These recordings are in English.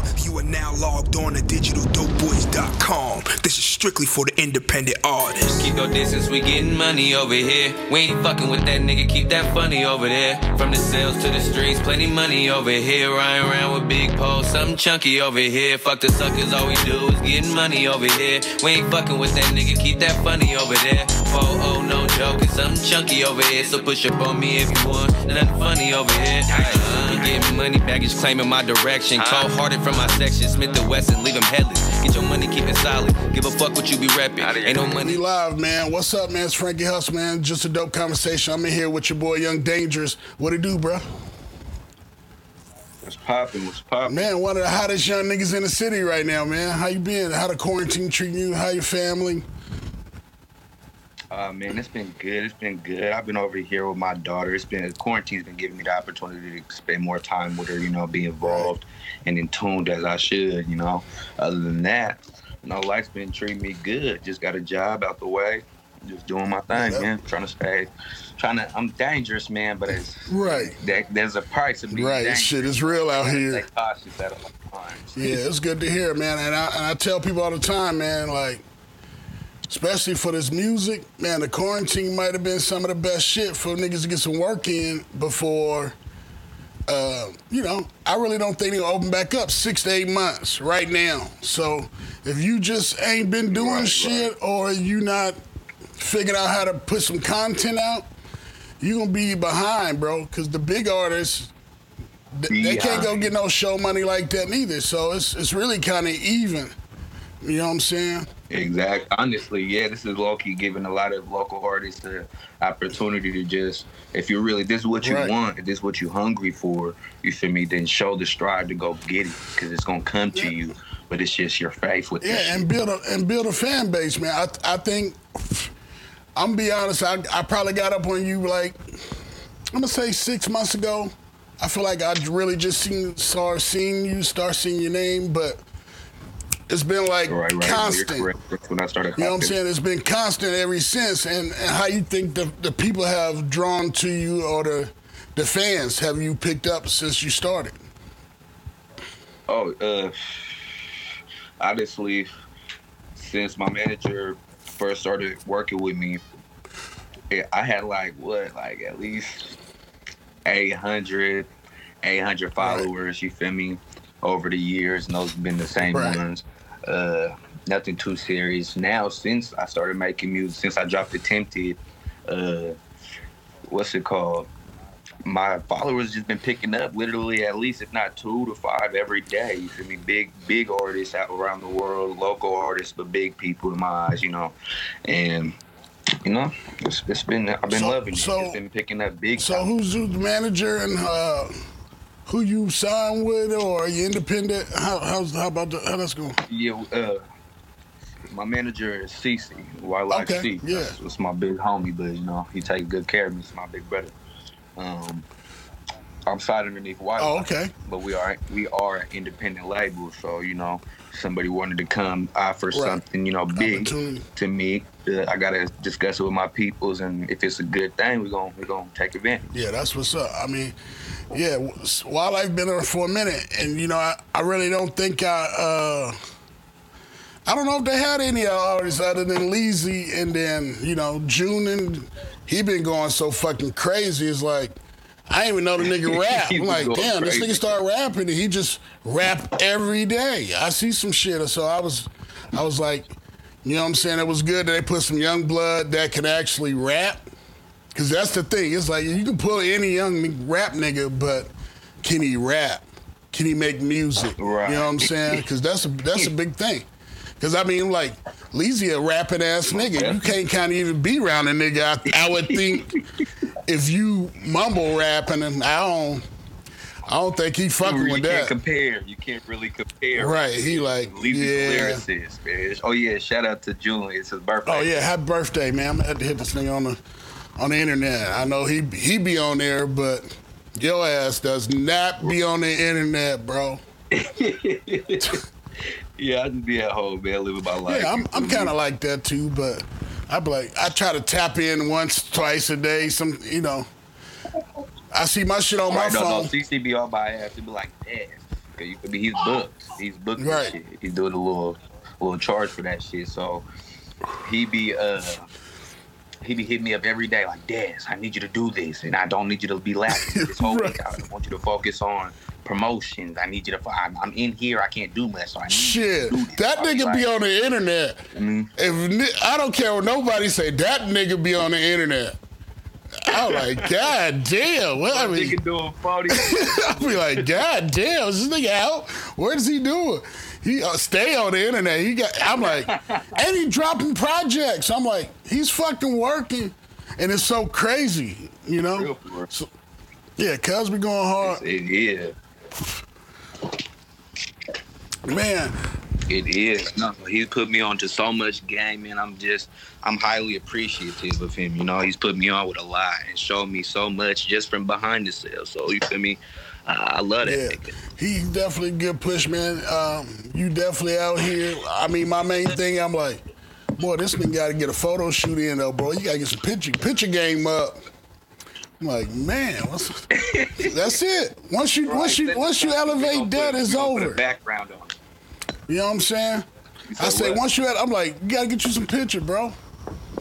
y'all. You are now logged on to digitaldopeboys.com. This is strictly for the independent artists. Keep your distance, we getting money over here. We ain't fucking with that nigga, keep that funny over there. From the sales to the streets, plenty money over here. Riding around with big poles, something chunky over here. Fuck the suckers, all we do is getting money over here. We ain't fucking with that nigga, keep that funny over there. Oh, oh, no joke, it's something chunky over here. So push up on me if you want, nothing funny over here. Uh, getting money, baggage claiming my direction. Cold hearted from my section, Smith the Wesson, leave him headless. Get your money, keep it solid. Give a fuck what you be repping. Ain't no money. We live, man. What's up, man? It's Frankie Huss, man. Just a dope conversation. I'm in here with your boy Young Dangerous. What it do, bro? What's poppin'? What's poppin'? Man, one of the hottest young niggas in the city right now, man. How you been? How the quarantine treating you? How your family? Uh, man, it's been good. It's been good. I've been over here with my daughter. It's been quarantine's been giving me the opportunity to spend more time with her. You know, be involved and in tuned as I should. You know, other than that, you know, life's been treating me good. Just got a job out the way. Just doing my thing, Yeah. man. Trying to stay. Trying to. I'm dangerous, man, but it's Right. that, there's a price of being Right. dangerous. Shit is real out Stay here. cautious at all times. Yeah, it's good to hear, man. And I, and I tell people all the time, man, like, especially for this music, man, the quarantine might have been some of the best shit for niggas to get some work in before, uh, you know, I really don't think they'll open back up six to eight months right now. So if you just ain't been doing Right, shit or you not figuring out how to put some content out, you're gonna be behind, bro. Cause the big artists, th- they can't go get no show money like that neither. So it's it's really kind of even. You know what I'm saying? Exactly. Honestly, yeah, this is low key giving a lot of local artists the opportunity to just, if you really, this is what you Right. want, if this is what you're hungry for, you feel me, then show the stride to go get it because it's going to come to Yeah. you. But it's just your faith with Yeah, and build a and build a fan base, man. I I think I'm gonna be honest. I I probably got up on you like I'm gonna say six months ago. I feel like I really just seen start seeing you, start seeing your name, but it's been like Right, right. Constant. When I started. You know what I'm saying? It's been constant ever since. And, and how you think the, the people have drawn to you or the the fans have you picked up since you started? Oh, uh, honestly, since my manager first started working with me, I had like what, like at least 800, 800 followers. You feel me? Over the years, and those have been the same Right. ones. Uh, nothing too serious. Now, since I started making music, since I dropped Attempted, uh, what's it called? my followers just been picking up literally at least if not two to five every day. You feel me? Big big artists out around the world, local artists, but big people in my eyes, you know. And you know, it's, it's been I've been So- loving it. so- It's been picking up big. So time. who's the manager and uh, who you signed with, or are you independent? How how's how about the, how that's going? Yeah, uh, my manager is Cece, Wildlife Okay, C. yeah. That's, that's my big homie, but you know, he takes good care of me. He's my big brother. Um, I'm signed underneath Wildlife. Oh, okay. but we are we are an independent label. So you know, somebody wanted to come offer something you know big to me. Uh, I gotta discuss it with my peoples, and if it's a good thing, we're gonna we're gonna take advantage. Yeah, that's what's up. I mean, yeah, wildlife been there for a minute, and you know, I, I really don't think I. Uh, I don't know if they had any artists other than Leezy, and then you know June, and he been going so fucking crazy. It's like I ain't even know the nigga rap. I'm like, damn, this nigga started rapping, and he just rap every day. I see some shit, so I was, I was like, you know what I'm saying? It was good that they put some young blood that can actually rap. Cause that's the thing. It's like you can pull any young rap nigga, but can he rap? Can he make music? Right. You know what I'm saying? Cause that's a that's a big thing. Cause I mean, like, Leezy a rapping ass nigga. You can't kind of even be around a nigga. I, I would think if you mumble rapping, and I don't, I don't think he fucking You with that. You can't compare. You can't really compare. Right, he like, Leave yeah. lyricist, man. Oh yeah, shout out to June. It's his birthday. Oh yeah, happy birthday, man! I'm gonna have to hit this nigga on the on the internet. I know he he be on there, but your ass does not be on the internet, bro. Yeah, I just be at home, man, living my life. Yeah, I'm I'm kind of like that too, but I be like I try to tap in once, twice a day. Some you know, I see my shit on my Right, no, phone. no, CC be on my ass. He be like, damn. You could be he's booked. He's booking Right. shit. He's doing a little little charge for that shit. So he be uh he be hitting me up every day like, Des, I need you to do this, and I don't need you to be laughing this whole week. I want you to focus on promotions. I need you to. I'm, I'm in here. I can't do much, so I need Shit, you to do this. that was nigga be like, on the internet. Mhm. If I don't care what nobody say, that nigga be on the internet. I'm like, God damn. What I Nigga mean, doing 40. I be like, God damn, is this nigga out? What is he doing? He uh, stay on the internet. He got. I'm like, and he dropping projects. I'm like, he's fucking working, and it's so crazy, you know. Real for real. So, yeah, cuz we going hard, It is. man. It is. No, he's put me on to so much game, and I'm just, I'm highly appreciative of him. You know, he's put me on with a lot and showed me so much just from behind the scenes. So you feel me? I, I love that Yeah, nigga. he's definitely a good push, man. Um, you definitely out here. I mean, my main thing, I'm like, boy, this nigga got to get a photo shoot in though, bro. You got to get some picture picture game up. I'm like, man, what's, that's it. Once you once you once you elevate that, it's Put a over. background on. You know what I'm saying? You I say what? once you, I'm like, you gotta get you some picture, bro.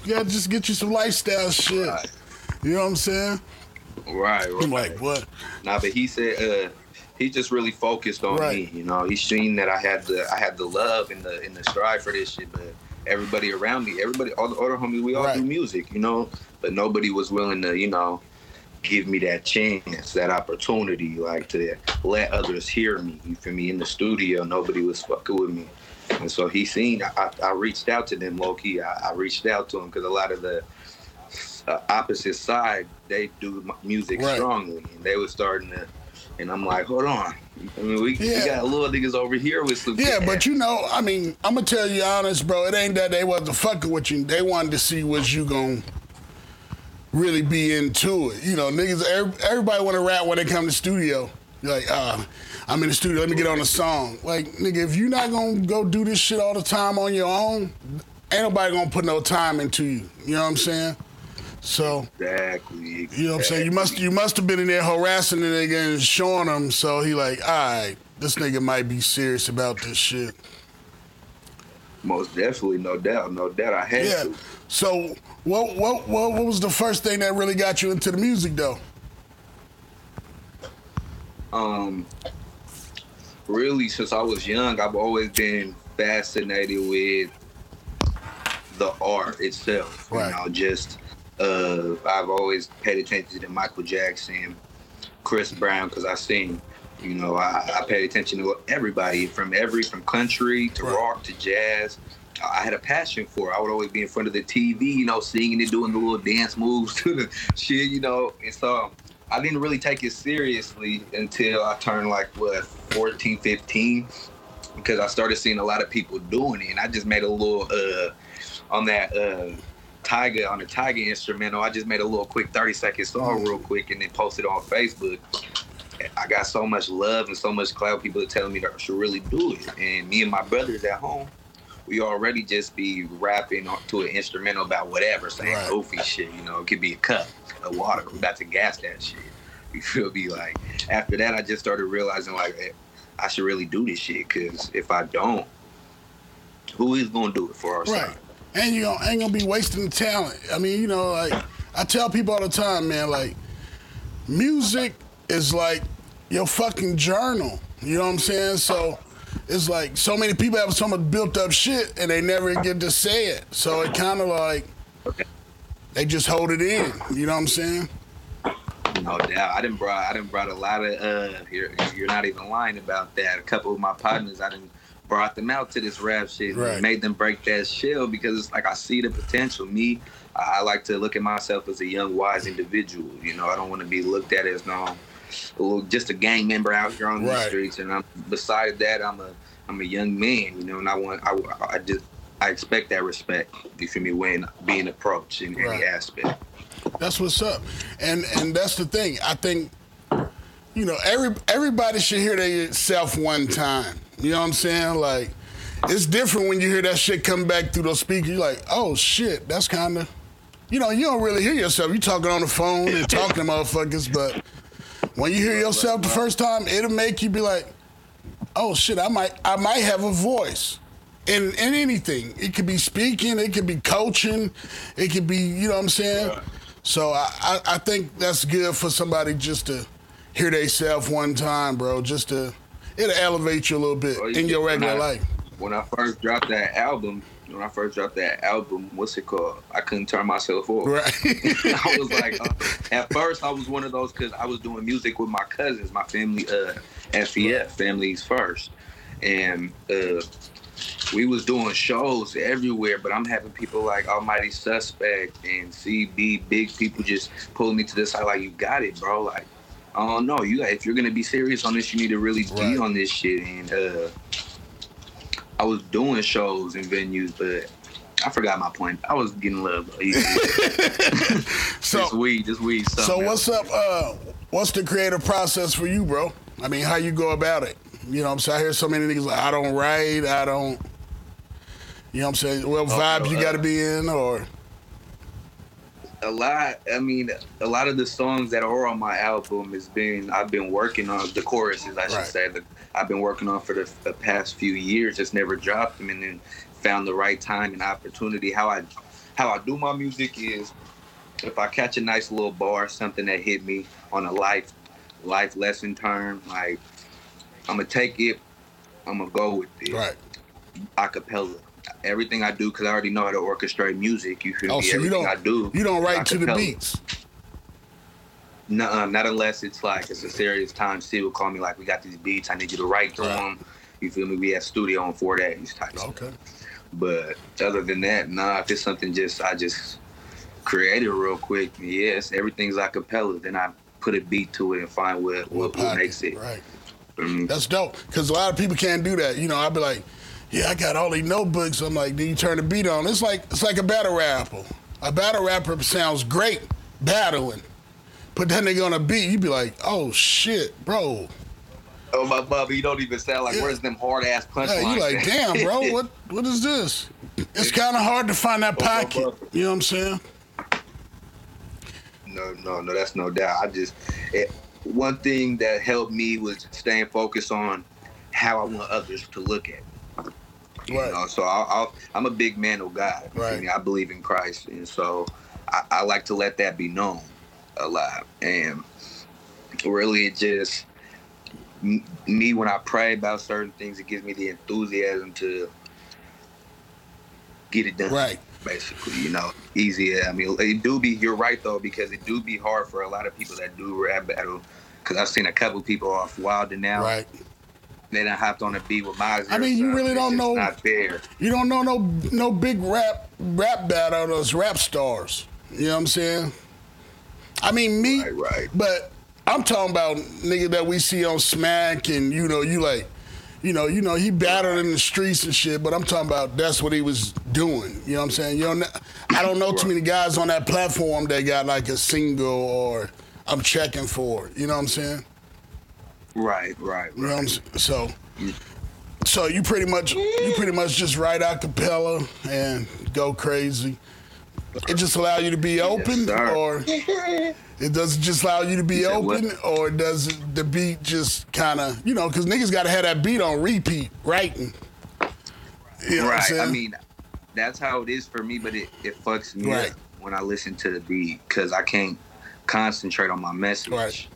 You gotta just get you some lifestyle shit. Right. You know what I'm saying? Right, right. I'm like, what? Nah, but he said uh, he just really focused on Right. me. You know, he seen that I had the I had the love and the and the strive for this shit, but everybody around me, everybody, all the other homies, we all Right. do music, you know, but nobody was willing to, you know, give me that chance, that opportunity, like to let others hear me. You feel me? In the studio, nobody was fucking with me. And so he seen, I, I reached out to them, low key. I, I reached out to him because a lot of the uh, opposite side, they do music Right. strongly, and they were starting to. And I'm like, hold on. I mean, we, Yeah. we got a little niggas over here with some. Yeah, but you know, I mean, I'm gonna tell you honest, bro. It ain't that they wasn't fucking with you. They wanted to see what you gon' really be into it. You know, niggas. every- Everybody want to rap when they come to studio. You're like, uh, I'm in the studio. Let me get on a song. Like, nigga, if you're not gonna go do this shit all the time on your own, ain't nobody gonna put no time into you. You know what I'm saying? So. exactly. You know what I'm saying? You must you must have been in there harassing the nigga and showing him. So he like, all right, this nigga might be serious about this shit. Most definitely, no doubt, no doubt. I had Yeah. to. So what what what what was the first thing that really got you into the music though? um really since I was young I've always been fascinated with the art itself. Right. You know, just uh I've always paid attention to Michael Jackson, Chris Brown because I sing. You know, I, I paid attention to everybody from every from country to rock to jazz. I had a passion for it. I would always be in front of the TV, you know, singing and doing the little dance moves to the shit, you know. And so I didn't really take it seriously until I turned like what 14, 15 because I started seeing a lot of people doing it and I just made a little uh on that uh Tiger on the Tiger instrumental, I just made a little quick 30 second song real quick and then posted on Facebook. I got so much love and so much clout. People are telling me that I should really do it. And me and my brothers at home, we already just be rapping to an instrumental about whatever, saying Right. goofy shit. You know, it could be a cup of water. We about to gas that shit. You feel me? Like after that, I just started realizing like eh, I should really do this shit because if I don't, who is gonna do it for us? Right. And you ain't gonna be wasting the talent. I mean, you know, like I tell people all the time, man, like music is like your fucking journal. You know what I'm saying? So it's like so many people have so much built up shit and they never get to say it. So it kind of like they just hold it in. You know what I'm saying? No doubt. I didn't brought I didn't brought a lot of uh you're you're not even lying about that. A couple of my partners I didn't brought them out to this rap shit and made them break that shell because it's like I see the potential. Me, I, I like to look at myself as a young, wise individual. You know, I don't want to be looked at as um, no little, just a gang member out here on the streets. And I'm besides that I'm a I'm a young man, you know, and I want I, I just I expect that respect. You feel me? When being approached in Right. any aspect. That's what's up. And and that's the thing. I think you know, every everybody should hear their self one time. You know what I'm saying? Like it's different when you hear that shit come back through those speakers. You're like, oh shit, that's kind of, you know, you don't really hear yourself. You talking on the phone and talking to motherfuckers, but when you hear yourself the first time, it'll make you be like, oh shit, I might I might have a voice. In, in anything. It could be speaking, it could be coaching, it could be, you know what I'm saying? So I, I, I think that's good for somebody just to hear they self one time, bro. Just to it'll elevate you a little bit Well, in your when regular I- life. When I first dropped that album, when I first dropped that album, what's it called? I couldn't turn myself off. Right. I was like, uh, at first I was one of those because I was doing music with my cousins, my family, uh, FEF, families first, and uh, we was doing shows everywhere. But I'm having people like Almighty Suspect and CB, big people just pulling me to the side like, you got it, bro. Like, I don't know, you if you're gonna be serious on this, you need to really Right. be on this shit. And uh, I was doing shows and venues, but. I forgot my point. I was getting love. so just weed, just weed. So what's else. up? Uh, what's the creative process for you, bro? I mean, how you go about it? You know what I'm saying? I hear so many niggas like, I don't write, I don't. You know what I'm saying? Well, vibe no, you got to be in, or a lot i mean a lot of the songs that are on my album has been i've been working on the choruses i should Right. say that i've been working on for the, the past few years just never dropped them and then found the right time and opportunity how i how i do my music is if i catch a nice little bar something that hit me on a life life lesson term like i'm gonna take it i'm gonna go with it right? acapella everything i do because i already know how to orchestrate music you feel Oh, me so you everything don't i do you don't write to the beats. No, not unless it's like it's a serious time. Steve will call me like, "We got these beats. I need you to write to Right. them." You feel me? We have studio on four days type. stuff. Okay. But other than that, nah. If it's something just I just created real quick, yes, everything's a cappella. Then I put a beat to it and find what what, what makes it. right? Mm, That's dope. Because a lot of people can't do that. You know, I'd be like, yeah, I got all these notebooks. I'm like, then you turn the beat on. It's like it's like a battle rapper. A battle rapper sounds great battling. Put that nigga on a beat, you'd be like, oh shit, bro. Oh my bubba, you don't even sound like Yeah. where's them hard ass punchlines? Yeah, you like, damn, bro, what what is this? It's kind of hard to find that pocket. You know what I'm saying? No, no, no, that's no doubt. I just it, one thing that helped me was staying focused on how I want others to look at. me. You know, so I'll, I'll, I'm a big man of God. Right. I believe in Christ, and so I, I like to let that be known a lot. And really, it just me when I pray about certain things, it gives me the enthusiasm to get it done Right. basically, you know, easy. I mean, it do be. You're right though, because it do be hard for a lot of people that do rap battle. Because I've seen a couple people off Wild and now Right. They done hopped on a beat with Mozzy. I mean, you really don't know- Not there. You don't know no no big rap rap battle those rap stars. You know what I'm saying? I mean me, Right, right. but I'm talking about nigga that we see on Smack and you know you like, you know you know he battled in the streets and shit. But I'm talking about that's what he was doing. You know what I'm saying? You know, I don't know too many guys on that platform that got like a single or I'm checking for. You know what I'm saying? Right, right, You know what I'm So, mm. so you pretty much you pretty much just write a cappella and go crazy. It just allow you to be open, sir. or it does it just allow you to be what? open, or does it, the beat just kind of you know? Because niggas got to have that beat on repeat, writing. You know right. I mean, that's how it is for me, but it, it fucks me Right. up when I listen to the beat because I can't concentrate on my message. Right.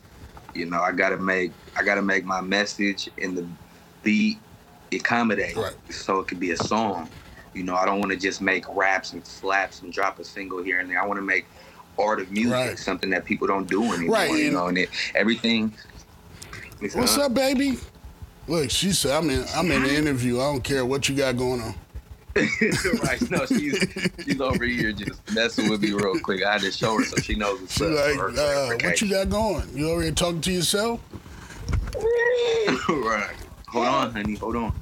You know, I gotta make I gotta make my message and the beat accommodate Right. so it could be a song. You know, I don't want to just make raps and slaps and drop a single here and there. I want to make art of music, Right. something that people don't do anymore. Right, You know, and it, everything. What's uh, up, baby? Look, she said I'm in I'm in the interview. I don't care what you got going on. right. No, she's she's over here just messing with me real quick. I had to show her so she knows what's She up. like, her uh, what you got going? You over here talking to yourself? right. Hold on, honey. Hold on.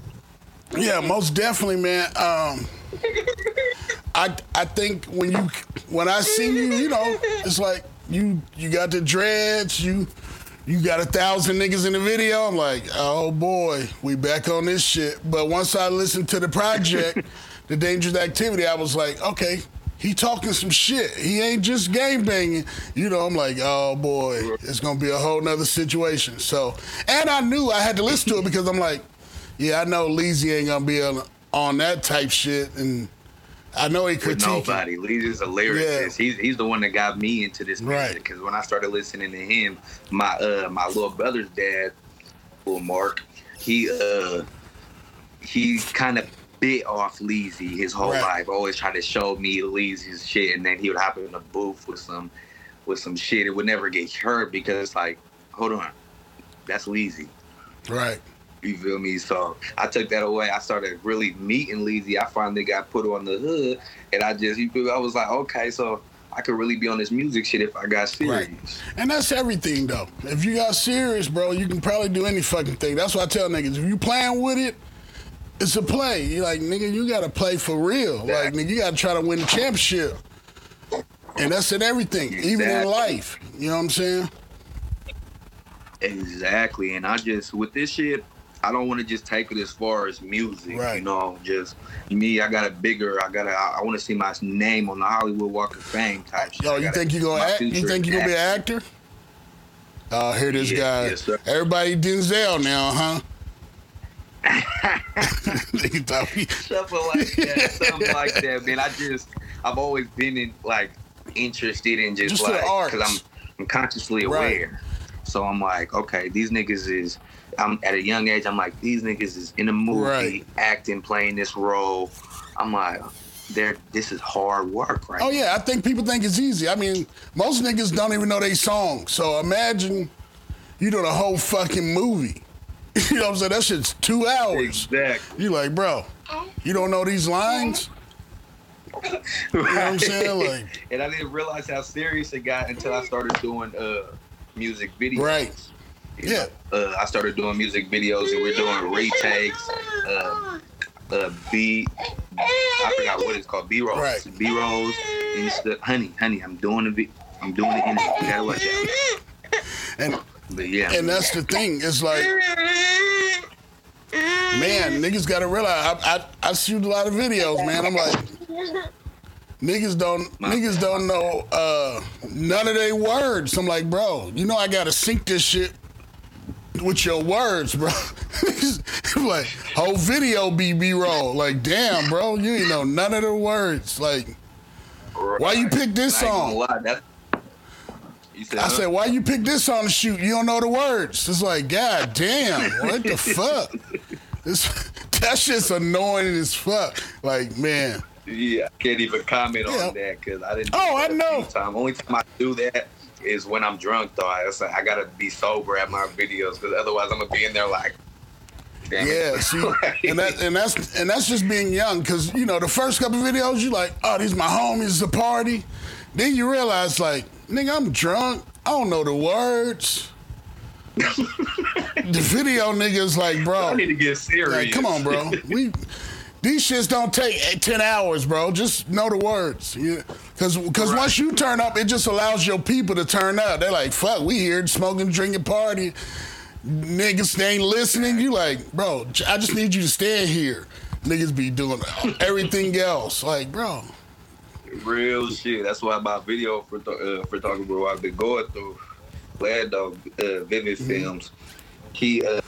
Yeah, most definitely, man. Um, I I think when you when I see you, you know, it's like you you got the dreads, you you got a thousand niggas in the video. I'm like, oh boy, we back on this shit. But once I listened to the project, the dangerous activity, I was like, okay. He talking some shit. He ain't just game banging. You know, I'm like, oh boy, it's gonna be a whole nother situation. So, and I knew I had to listen to it because I'm like, Yeah, I know Leezy ain't gonna be on, on that type shit, and I know he critiquing. nobody. Lee's a lyricist. He's he's the one that got me into this Right. music. Because when I started listening to him, my uh my little brother's dad, well Mark, he uh he kind of bit off Leezy his whole Right. life. Always tried to show me Leezy's shit, and then he would hop in the booth with some with some shit. It would never get heard because it's like, hold on, that's Leezy. Right. You feel me? So I took that away. I started really meeting Leezy. I finally got put on the hood, and I just, you feel, I was like, okay, so I could really be on this music shit if I got serious. Right. And that's everything though. If you got serious, bro, you can probably do any fucking thing. That's why I tell niggas, if you playing with it, it's a play. You like, nigga, you gotta play for real. Like, nigga, you gotta try to win the championship. And that's in everything, even in life. You know what I'm saying? Exactly. And I just with this shit, I don't want to just take it as far as music. Right. You know, just me. I got a bigger. I got. to I, want to see my name on the Hollywood Walk of Fame type shit. Yo, you think you gonna act? You think you gonna be an actor? Oh, here this Yeah, guy. yes, sir. Everybody Denzel now, huh? Nigga thought he- something like that, something like that, man. I just, I've always been in like interested in just, Just like because I'm, I'm consciously aware. Right. aware. So I'm like, okay, these niggas is. I'm at a young age. I'm like, these niggas is in a movie, Right. acting, playing this role. I'm like, they're this is hard work, right? Oh yeah, I think people think it's easy. I mean, most niggas don't even know they song. So imagine you doing a whole fucking movie. you know what I'm saying? That shit's two hours. Exactly. You like, bro, you don't know these lines? You know what I'm saying? Like- and I didn't realize how serious it got until I started doing uh music videos. Right. You Yeah. know, uh, I started doing music videos and we're doing retakes, uh, uh, B, I forgot what it's called, B rolls, Right. B rolls, and stuff. Honey, honey, I'm doing the, vi- I'm doing the interview. You gotta watch out. And But yeah, and that's the thing. It's like, man, niggas gotta realize. I, I I shoot a lot of videos, man. I'm like, niggas don't niggas don't know uh, none of their words. I'm like, bro, you know I gotta sync this shit with your words, bro. Like whole video be B roll. Like, damn, bro, you ain't know none of the words. Like, why you pick this I ain't gonna song? that's- said, I huh? said, why you pick this song to shoot? You don't know the words. It's like, god damn, what the fuck? This, that shit's annoying as fuck. Like, man. Yeah, I can't even comment Yeah. on that because I didn't. Oh, I know. Time. Only time I do that is when I'm drunk. Though I, like, I gotta be sober at my videos because otherwise I'm gonna be in there like. Damn Yeah, see, and that and that's and that's just being young, because you know the first couple videos you like, oh, these my homies, a party. Then you realize like, nigga, I'm drunk. I don't know the words. the video niggas like, bro, I need to get serious. Like, come on, bro. We these shits don't take 10 hours, bro. Just know the words. Yeah. Cause, cause once you turn up, it just allows your people to turn up. They're like, fuck, we here smoking, drinking, party. Niggas ain't listening. You like, bro, I just need you to stand here. Niggas be doing everything else. Like, bro. Real shit. That's why my video for uh, for talking about what I've been going through. Glad dog, uh, Vivid Mm-hmm. Films. He uh,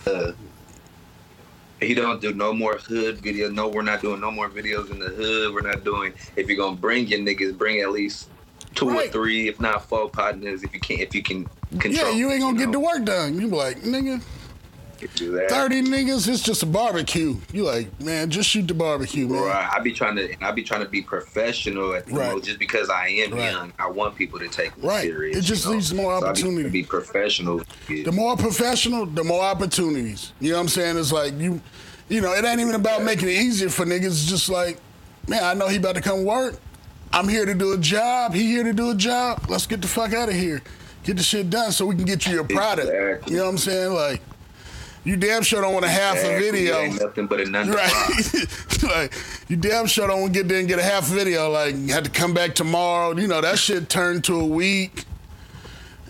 he don't do no more hood video. No, we're not doing no more videos in the hood. We're not doing. If you're gonna bring your niggas, bring at least two Right. or three, if not four partners. If you can't, if you can control. Yeah, you ain't gonna get the work done. You be like, nigga, 30 niggas, it's just a barbecue. You like, man, just shoot the barbecue, man. Right, I be trying to, I be trying to be professional. At, you Right. know, just because I am Right. young, I want people to take me Right. serious. It just you know? leaves more So I be- opportunity. be professional. The more professional, the more opportunities. You know what I'm saying? It's like you, you know, it ain't even about making it easier for niggas. It's just like, man, I know he about to come work. I'm here to do a job. He here to do a job. Let's get the fuck out of here. Get the shit done so we can get you your product. Exactly. You know what I'm saying? Like, you damn sure don't want a half a video. Ain't nothing but a. Right. like, you damn sure don't want to get there and get a half video. Like, you had to come back tomorrow. You know, that shit turned to a week.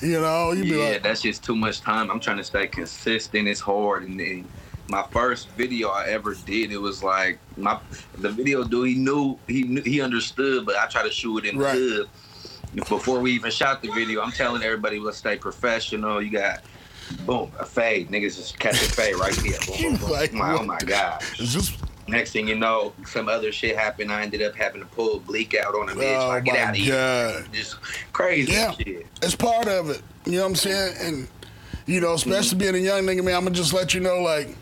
You know, you be Yeah, like, that's just too much time. I'm trying to stay consistent. It's hard. And then my first video I ever did, it was like my the video dude. He knew he knew, he understood, but I try to shoot it in Right. the hood. Before we even shot the video, I'm telling everybody let's stay professional. You got boom, a fade. Niggas just catch a fade right here. Boom, boom, boom. Like, I'm oh my god. Just Next thing you know, some other shit happened. I ended up having to pull bleak out on a bitch. Oh, like, get my out of here. God. Just crazy Yeah. shit. it's part of it. You know what I'm saying? And you know, especially mm-hmm. being a young nigga, man, I'm gonna just let you know, like,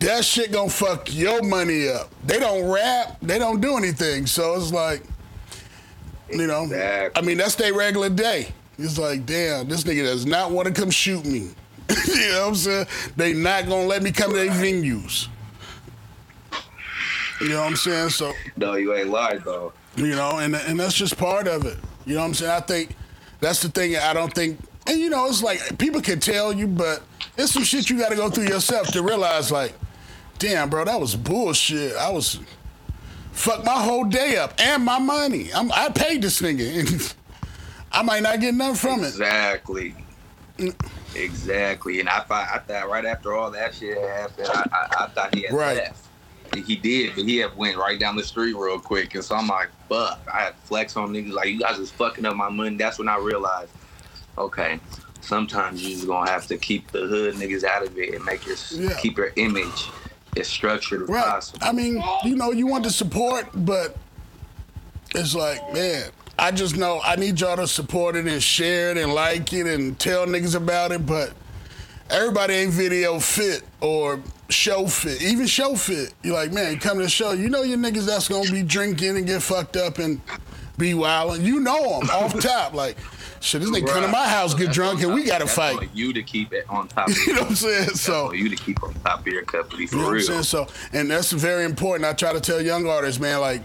that shit gonna fuck your money up. They don't rap, they don't do anything. So it's like, you know, Exactly. I mean, that's their regular day. It's like, damn, this nigga does not want to come shoot me. you know what I'm saying? They not gonna let me come to their venues. You know what I'm saying? So No, you ain't lied though. you know, and and that's just part of it. You know what I'm saying? I think that's the thing. I don't think, and you know, it's like people can tell you, but it's some shit you got to go through yourself to realize, like, damn, bro, that was bullshit. I was fuck my whole day up and my money. I'm, I paid this nigga, and I might not get nothing from it. Exactly. Mm. Exactly. And I thought, I thought right after all that shit happened, I, I, I thought he had Right. left. He did, but he had went right down the street real quick. And so I'm like, fuck. I had flex on niggas like you guys is fucking up my money. That's when I realized, okay, sometimes you just gonna have to keep the hood niggas out of it and make your Yeah. keep your image as structured as Right. possible. I mean, you know, you want the support, but it's like, man, I just know I need y'all to support it and share it and like it and tell niggas about it, but everybody ain't video fit or show fit, even show fit. You're like, man, come to the show, you know your niggas that's gonna be drinking and get fucked up and be wilding. You know them off top. Like, shit, this nigga come to my house, get drunk, and we gotta fight. you to keep it on top. Of You know what I'm saying? So. You to keep on top of your company for You know what I'm real. saying? So, and that's very important. I try to tell young artists, man, like,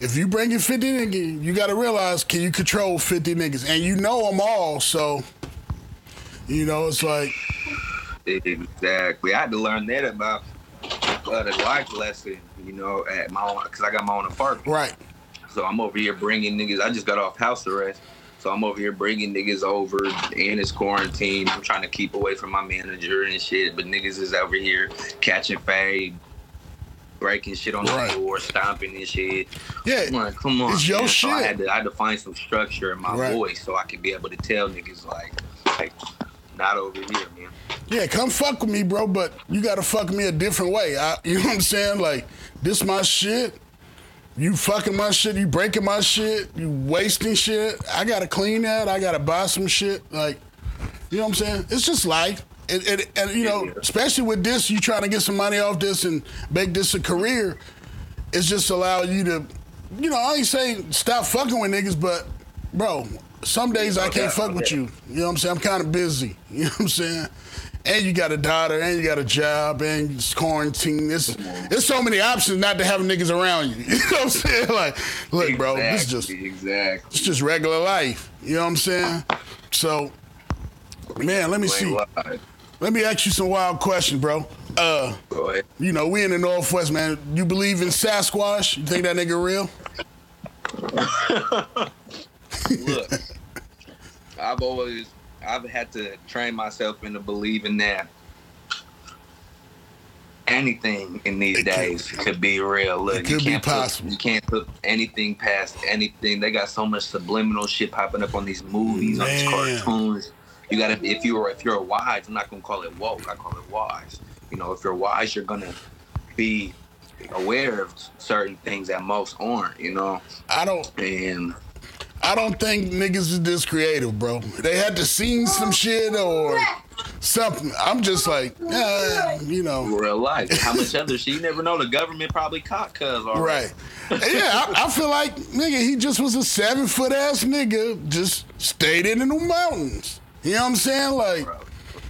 if you bring in 50 niggas, you got to realize, can you control 50 niggas? And you know them all, so, you know, it's like, Exactly. I had to learn that about uh, the life lesson, you know, at my own, because I got my own apartment. right, So I'm over here bringing niggas. I just got off house arrest. So I'm over here bringing niggas over and it's quarantine. I'm trying to keep away from my manager and shit. But niggas is over here catching fade, breaking shit on Right. the door, stomping and shit. yeah, I'm like, come on. It's your. So I shit. had, to, I had to find some structure in my Right. voice so I could be able to tell niggas, like, like not over here, man. yeah, come fuck with me, bro, but you got to fuck me a different way. I, you know what I'm saying? Like, this my shit. You fucking my shit, you breaking my shit, you wasting shit. I gotta clean that. I gotta buy some shit. Like, you know what I'm saying? It's just life. It, it, and you know, especially with this, you trying to get some money off this and make this a career. It's just allow you to, you know, I ain't saying stop fucking with niggas, but bro, some days I can't fuck with you. You know what I'm saying? I'm kind of busy. You know what I'm saying? And you got a daughter, and you got a job, and it's quarantine. It's there's so many options not to have niggas around you. You know what I'm saying? Like, look, bro, this is just exactly. it's just regular life. You know what I'm saying? So, man, let me see. Let me ask you some wild questions, bro. Uh, Go ahead. you know, we in the Northwest, man. You believe in Sasquatch? You think that nigga real? Look, I've always I've had to train myself into believing that anything in these It could- days could be real. Look, it could be can't put- possible. you can't put anything past anything. They got so much subliminal shit popping up on these movies, on these cartoons. You gotta if you're if you're wise, I'm not gonna call it woke. I call it wise. You know, if you're wise, you're gonna be aware of certain things that most aren't. You know, I don't. and I don't think niggas is this creative, bro. They had to sing some shit or something. I'm just like, you know, real life. How much other shit? You never know. The government probably caught cuz already. right? yeah, I, I feel like nigga, he just was a seven foot ass nigga, just stayed in the mountains. You know what I'm saying? Like,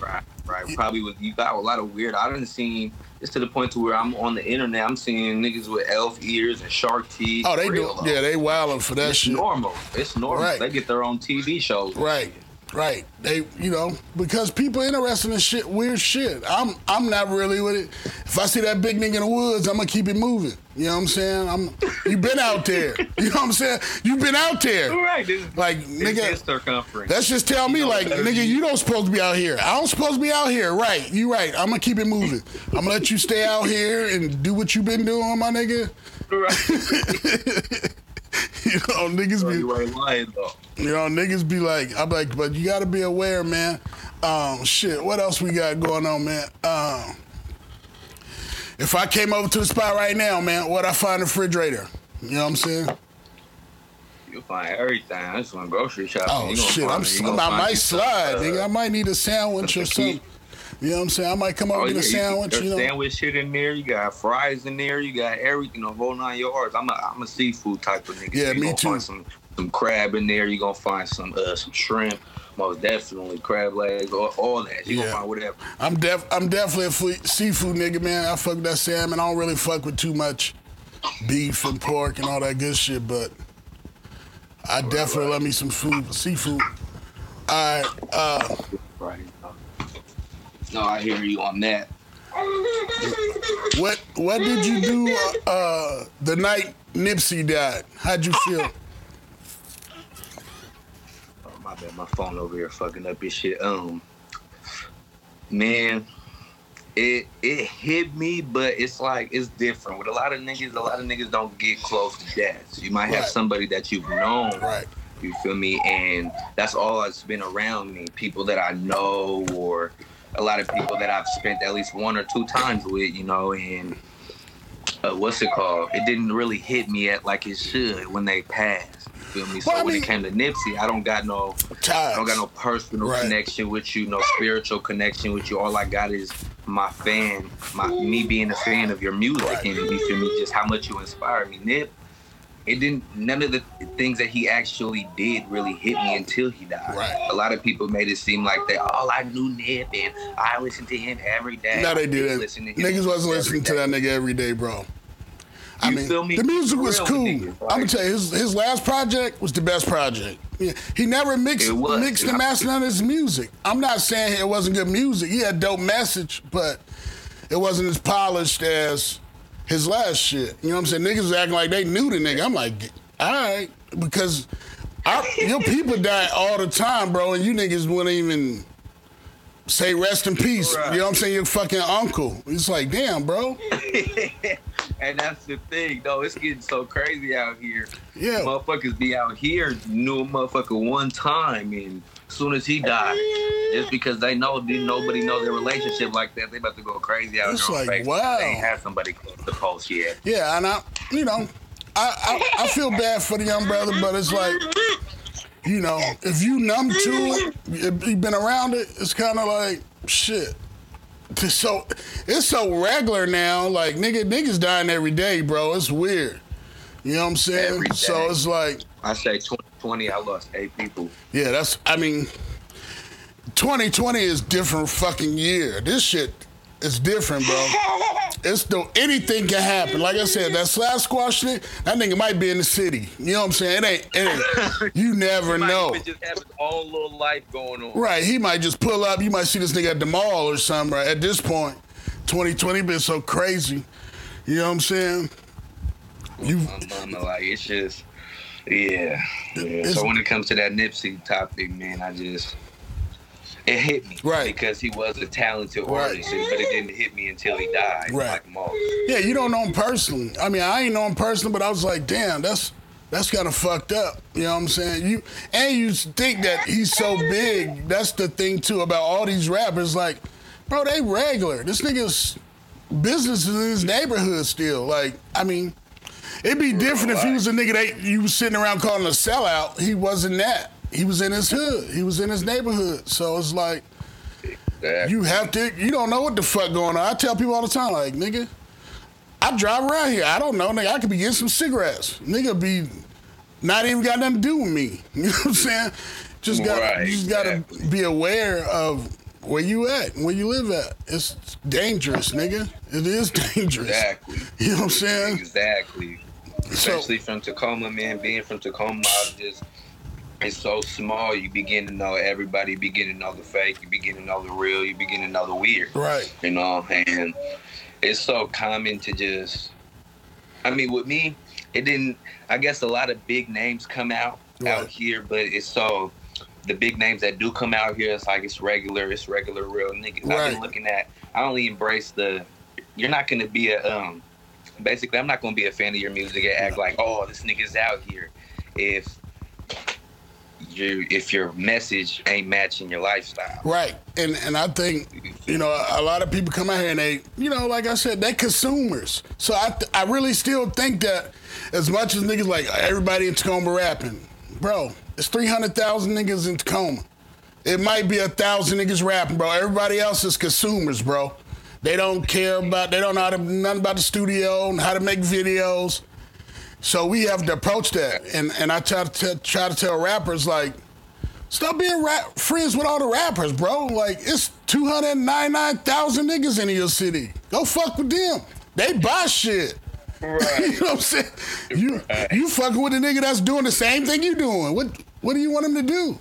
Right, right. Probably with you got a lot of weird. I done see. It's to the point to where I'm on the internet. I'm seeing niggas with elf ears and shark teeth. oh, they do, yeah, they wilding for that It's shit. normal. It's normal. Right. They get their own TV shows. Right. Right. They you know, because people interested in shit weird shit. I'm I'm not really with it. If I see that big nigga in the woods, I'm gonna keep it moving. You know what I'm saying? I'm you been out there. You know what I'm saying? You've been out there. Right. This, Like nigga that's just tell me know like nigga, you you. don't supposed to be out here. I don't supposed to be out here. Right. You right. I'm gonna keep it moving. I'm gonna let you stay out here and do what you've been doing, my nigga. right. You know, niggas be you ain't lying though. You know, niggas be like, I'm like, but you gotta be aware, man. Um, shit, what else we got going on, man? Um, if I came over to the spot right now, man, what I find in the refrigerator? You know what I'm saying? You'll find everything. I just went grocery shop. Oh shit, I'm, I'm, I might slide, nigga. I might need a sandwich or something. You know what I'm saying? I might come over Oh, a sandwich. got You know, sandwich shit in there. You got fries in there. You got everything, the whole nine yards. I'm a I'm a seafood type of nigga. Yeah, you me gonna too. Find some some crab in there. You are gonna find some uh some shrimp. Most definitely crab legs, all, all that. You Yeah. gonna find whatever. I'm def I'm definitely a fle- seafood nigga, man. I fuck with that salmon. I don't really fuck with too much beef and pork and all that good shit, but I definitely love me some food, seafood. All right, uh, Right. No, I hear you on that. what what did you do uh, uh, the night Nipsey died? How'd you feel? Oh, my bad, my phone over here fucking up his shit. Um, man, it it hit me, but it's like it's different. With a lot of niggas, a lot of niggas don't get close to death. You might have Right. somebody that you've known, Right. You feel me? And that's all that's been around me. People that I know, or a lot of people that I've spent at least one or two times with. You know, and uh, what's it called? It didn't really hit me at like it should when they passed. Feel me? So Well, I when mean- it came to Nipsey, I don't got no I don't got no personal Right. connection with you, no spiritual connection with you. All I got is my fan, my me being a fan of your music, Right. and you feel me, just how much you inspire me. Nip, it didn't. None of the things that he actually did really hit me until he died. Right. A lot of people made it seem like that. Oh, I knew Nip, and I listened to him every day. No, they didn't. listen to Niggas wasn't listening to that nigga every day, bro. I You mean, me? the music was Real cool. niggas, right? I'm gonna tell you, his, his last project was the best project. Yeah, He never mixed mixed and mastered none of his music. I'm not saying it wasn't good music. He had dope message, but it wasn't as polished as his last shit. You know what I'm saying? Niggas acting like they knew the nigga. I'm like, all right, because our, your people die all the time, bro, and you niggas wouldn't even say rest in peace. Right. You know what I'm saying? Your fucking uncle. It's like, damn, bro. and that's the thing, though. It's getting so crazy out here. Yeah. Motherfuckers be out here knew a motherfucker one time, and soon as he died, just because they know nobody knows their relationship like that, they about to go crazy out It's here on like, wow. They ain't had somebody close to post yet. Yeah, and I, you know, I, I, I feel bad for the young brother, but it's like, you know, if you numb to it, if you've been around it, it's kind of like shit. It's so it's so regular now. Like nigga, niggas dying every day, bro. It's weird. You know what I'm saying? So it's like, I say 2020, I lost eight people. yeah, that's. I mean, 2020 is different fucking year. This shit is different, bro. It's the anything can happen. Like I said, that slash squash shit, that nigga might be in the city. You know what I'm saying? It ain't. It ain't you never know. just have his own little life going on. Right? He might just pull up. You might see this nigga at the mall or something. Right? At this point, 2020 been so crazy. You know what I'm saying? You My mama, like it's just, yeah. yeah. So when it comes to that Nipsey topic, man, I just it hit me, Right. Because he was a talented Right. artist, but it didn't hit me until he died, Right. like Yeah, you don't know him personally. I mean, I ain't know him personally, but I was like, damn, that's that's kind of fucked up. You know what I'm saying? You and you think that he's so big. That's the thing too about all these rappers. Like, bro, they regular. This nigga's business is in his neighborhood still. Like, I mean, it'd be different if he was a nigga that you was sitting around calling a sellout. He wasn't that. He was in his hood. He was in his neighborhood. So it's like. You have to. You don't know what the fuck going on. I tell people all the time, like nigga, I drive around here. I don't know, nigga. I could be getting some cigarettes. Nigga be not even got nothing to do with me. You know what I'm saying? Just got Right, you just gotta exactly. be aware of where you at, where you live at. It's dangerous, nigga. It is dangerous. Exactly. You know what I'm saying? Exactly. So Especially from Tacoma, man. Being from Tacoma, I just it's so small. You begin to know everybody. You begin to know the fake. You begin to know the real. You begin to know the weird. right, you know and it's so common to just i mean with me it didn't i guess a lot of big names come out out here but it's so the big names that do come out here it's like it's regular it's regular real niggas Right. i've been looking at i only embrace the you're not gonna be a um basically i'm not gonna be a fan of your music and act like oh this nigga's out here if you if your message ain't matching your lifestyle. Right. And and I think, you know, a lot of people come out here and they, you know, like I said, they consumers. So I th- I really still think that as much as niggas like everybody in Tacoma rapping, bro, it's 300,000 niggas in Tacoma. It might be a thousand niggas rapping, bro. Everybody else is consumers, bro. They don't care about, they don't know how to, nothing about the studio and how to make videos. So we have to approach that. And and I try to t- try to tell rappers like, stop being rap- friends with all the rappers, bro. Like it's two hundred ninety nine thousand niggas in your city. Go fuck with them. They buy shit. Right. you know what I'm saying? You Right. you fucking with a nigga that's doing the same thing you're doing. What what do you want him to do?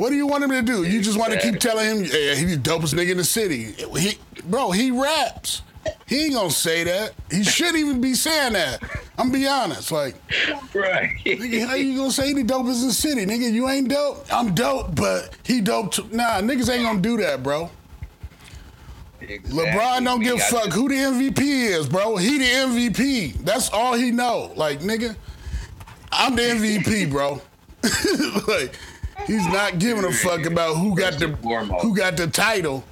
What do you want him to do? You just want to keep telling him, yeah, he the dopest nigga in the city. He, bro, he raps. He ain't gonna say that. He shouldn't even be saying that. I'm be honest. Like, right. nigga, how you gonna say he the dopest in the city? Nigga, you ain't dope. I'm dope, but he dope too. Nah, niggas ain't gonna do that, bro. Exactly. LeBron don't give a fuck who the MVP is, bro. He the MVP. That's all he know. Like, nigga, I'm the MVP, bro. like, he's not giving a fuck about who got the who got the title.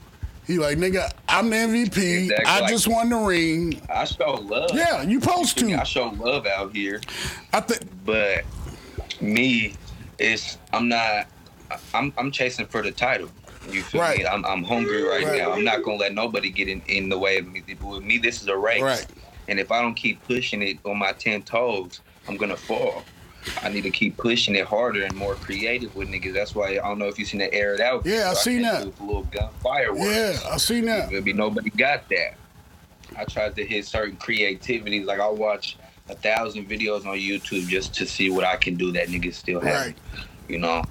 He like, nigga, I'm the MVP. Exactly, I like- just won the ring. I show love. Yeah, you supposed to. I show love out here, I think. but me, it's I'm not. I'm I'm chasing for the title. You feel Right. me? I'm I'm hungry right, Right. now. I'm not gonna let nobody get in, in the way of me. With me, this is a race. Right. And if I don't keep pushing it on my ten toes, I'm gonna fall. I need to keep pushing it harder and more creative with niggas. That's why I don't know if you seen the air it out. Yeah, I seen that. With a little gun fireworks. Yeah, I seen that. Maybe nobody got that. I tried to hit certain creativity. Like I watch a thousand videos on YouTube just to see what I can do that niggas still have. Right. You know,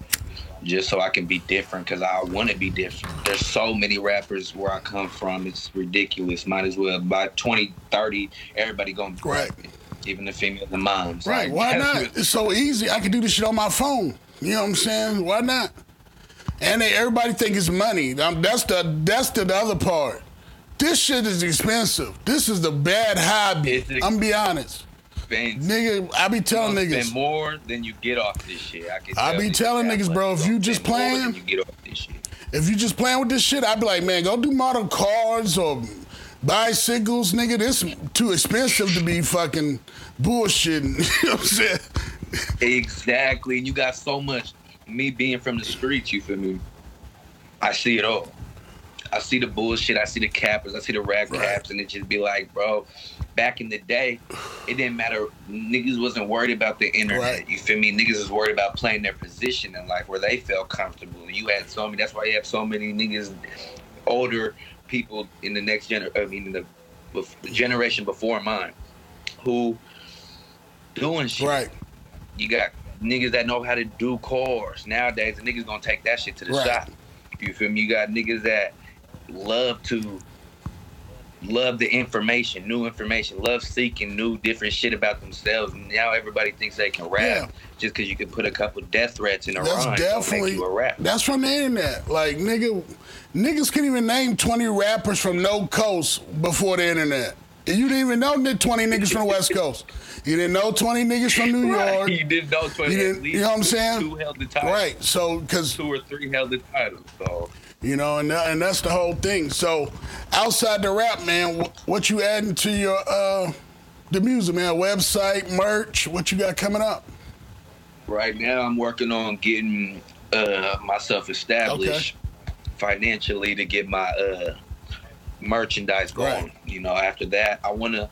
just so I can be different because I want to be different. There's so many rappers where I come from. It's ridiculous. Might as well by 20, 30, everybody gonna be Right. rapping. Even the females the moms. Right. Like, Why not? It's so easy. I can do this shit on my phone. You know what I'm saying? Why not? And they, everybody think it's money. Um, that's the that's the, the other part. This shit is expensive. This is the bad hobby. Ex- I'm be honest, Spend, nigga. I be telling you niggas. spend more than you get off this shit. I, can I be telling niggas, bro, if gonna you just spend more than playing- you get off this shit. If you just playing with this shit, I'd be like, man, go do model cars or bicycles, nigga. This too expensive to be fucking bullshitting. you know what I'm saying? Exactly. And you got so much. Me being from the streets, you feel me? I see it all. I see the bullshit. I see the cappers. I see the rag Right. caps, and it just be like, bro. Back in the day, it didn't matter. Niggas wasn't worried about the internet. Right. You feel me? Niggas was worried about playing their position in life where they felt comfortable. You had so many. That's why you have so many niggas, older people in the next gener. I mean, in the, generation before mine, who doing shit. Right. You got niggas that know how to do cars. Nowadays, the niggas gonna take that shit to the Right. shop. You feel me? You got niggas that love to love the information, new information, love seeking new different shit about themselves. Now everybody thinks they can rap Yeah. just because you can put a couple death threats in a That's rhyme. definitely make you a rap. that's from the internet. Like nigga, niggas can't even name twenty rappers from no coast before the internet. And You didn't even know twenty niggas from the West Coast. You didn't know twenty niggas from New York. Right. You didn't know 20 You didn't- least you know what I'm saying? Two held the title. Right. So, because Two or three held the title. So you know, and and that's the whole thing. So, outside the rap, man, what you adding to your uh the music, man? Website, merch, what you got coming up? Right now, I'm working on getting uh, myself established financially to get my uh, merchandise going. Right. You know, after that, I want to.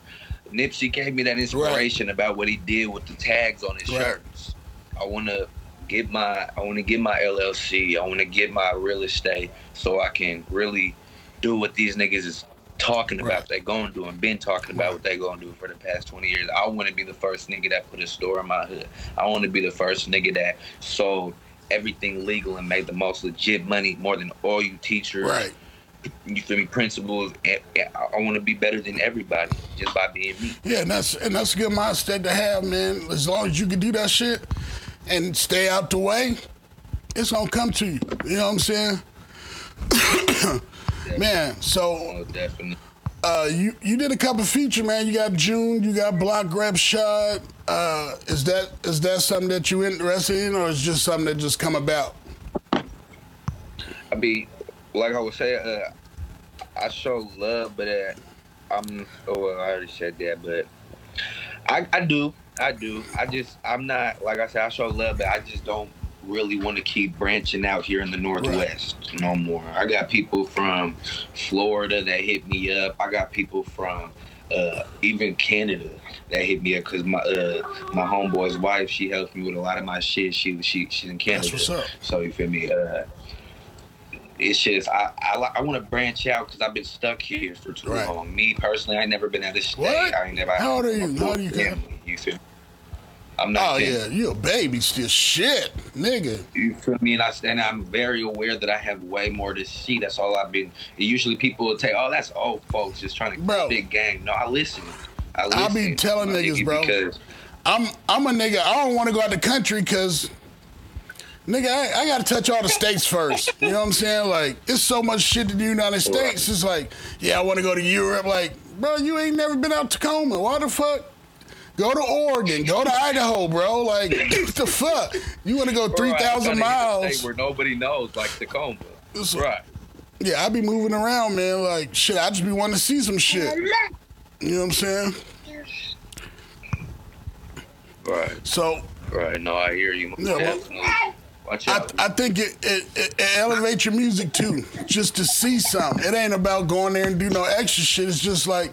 Nipsey gave me that inspiration about what he did with the tags on his Right. shirts. I want to get my. I want to get my LLC. I want to get my real estate so I can really do what these niggas is talking about. Right. They going to do and been talking about what they going to do for the past 20 years. I want to be the first nigga that put a store in my hood. I want to be the first nigga that sold everything legal and made the most legit money more than all you teachers. Right. You feel me? Principals. And and I want to be better than everybody just by being me. Yeah, and that's and that's a good mindset to have, man. As long as you can do that shit and stay out the way, it's gonna come to you. You know what I'm saying? man, so Oh, definitely. Uh, you you did a couple feature, man. You got June, you got Block Grab Shot. Uh, is that is that something that you interested in, or is just something that just come about? I mean, like I was saying, uh, I show love, but uh, I'm. Oh, well, I already said that, but I, I do, I do. I just, I'm not like I said. I show love, but I just don't really want to keep branching out here in the Northwest no more. I got people from Florida that hit me up. I got people from uh, even Canada that hit me up because my uh, my homeboy's wife she helped me with a lot of my shit. She she she's in Canada, what's up. so you feel me. Uh, it's just I I, I want to branch out because I've been stuck here for too Right. long. Me personally, I ain't never been out of state. What? I ain't never. How old are you? How old are you, family, You feel me? I'm Oh not. yeah, you a baby still. Shit, nigga. You feel me? And, I, and I'm very aware that I have way more to see. That's all I've been. Usually people will take, oh, that's old folks just trying to Bro. big game. No, I listen. I listen. I be telling niggas, nigga, bro. Because I'm I'm a nigga. I don't want to go out the country because, nigga, I, I got to touch all the states first. You know what I'm saying? Like, it's so much shit in the United States. It's like, yeah, I want to go to Europe. Like, bro, you ain't never been out Tacoma. Why the fuck? Go to Oregon. Go to Idaho, bro. Like, what the fuck? You want to go three I thousand miles? where nobody knows, like Tacoma. It's- Right. Yeah, I be moving around, man. Like, shit, I just be wanting to see some shit. You know what I'm saying? Right. So Right. No, I hear you. Yeah, well-. Watch I, out. I think it, it, it, it elevates your music too, just to see something. It ain't about going there and do no extra shit. It's just like,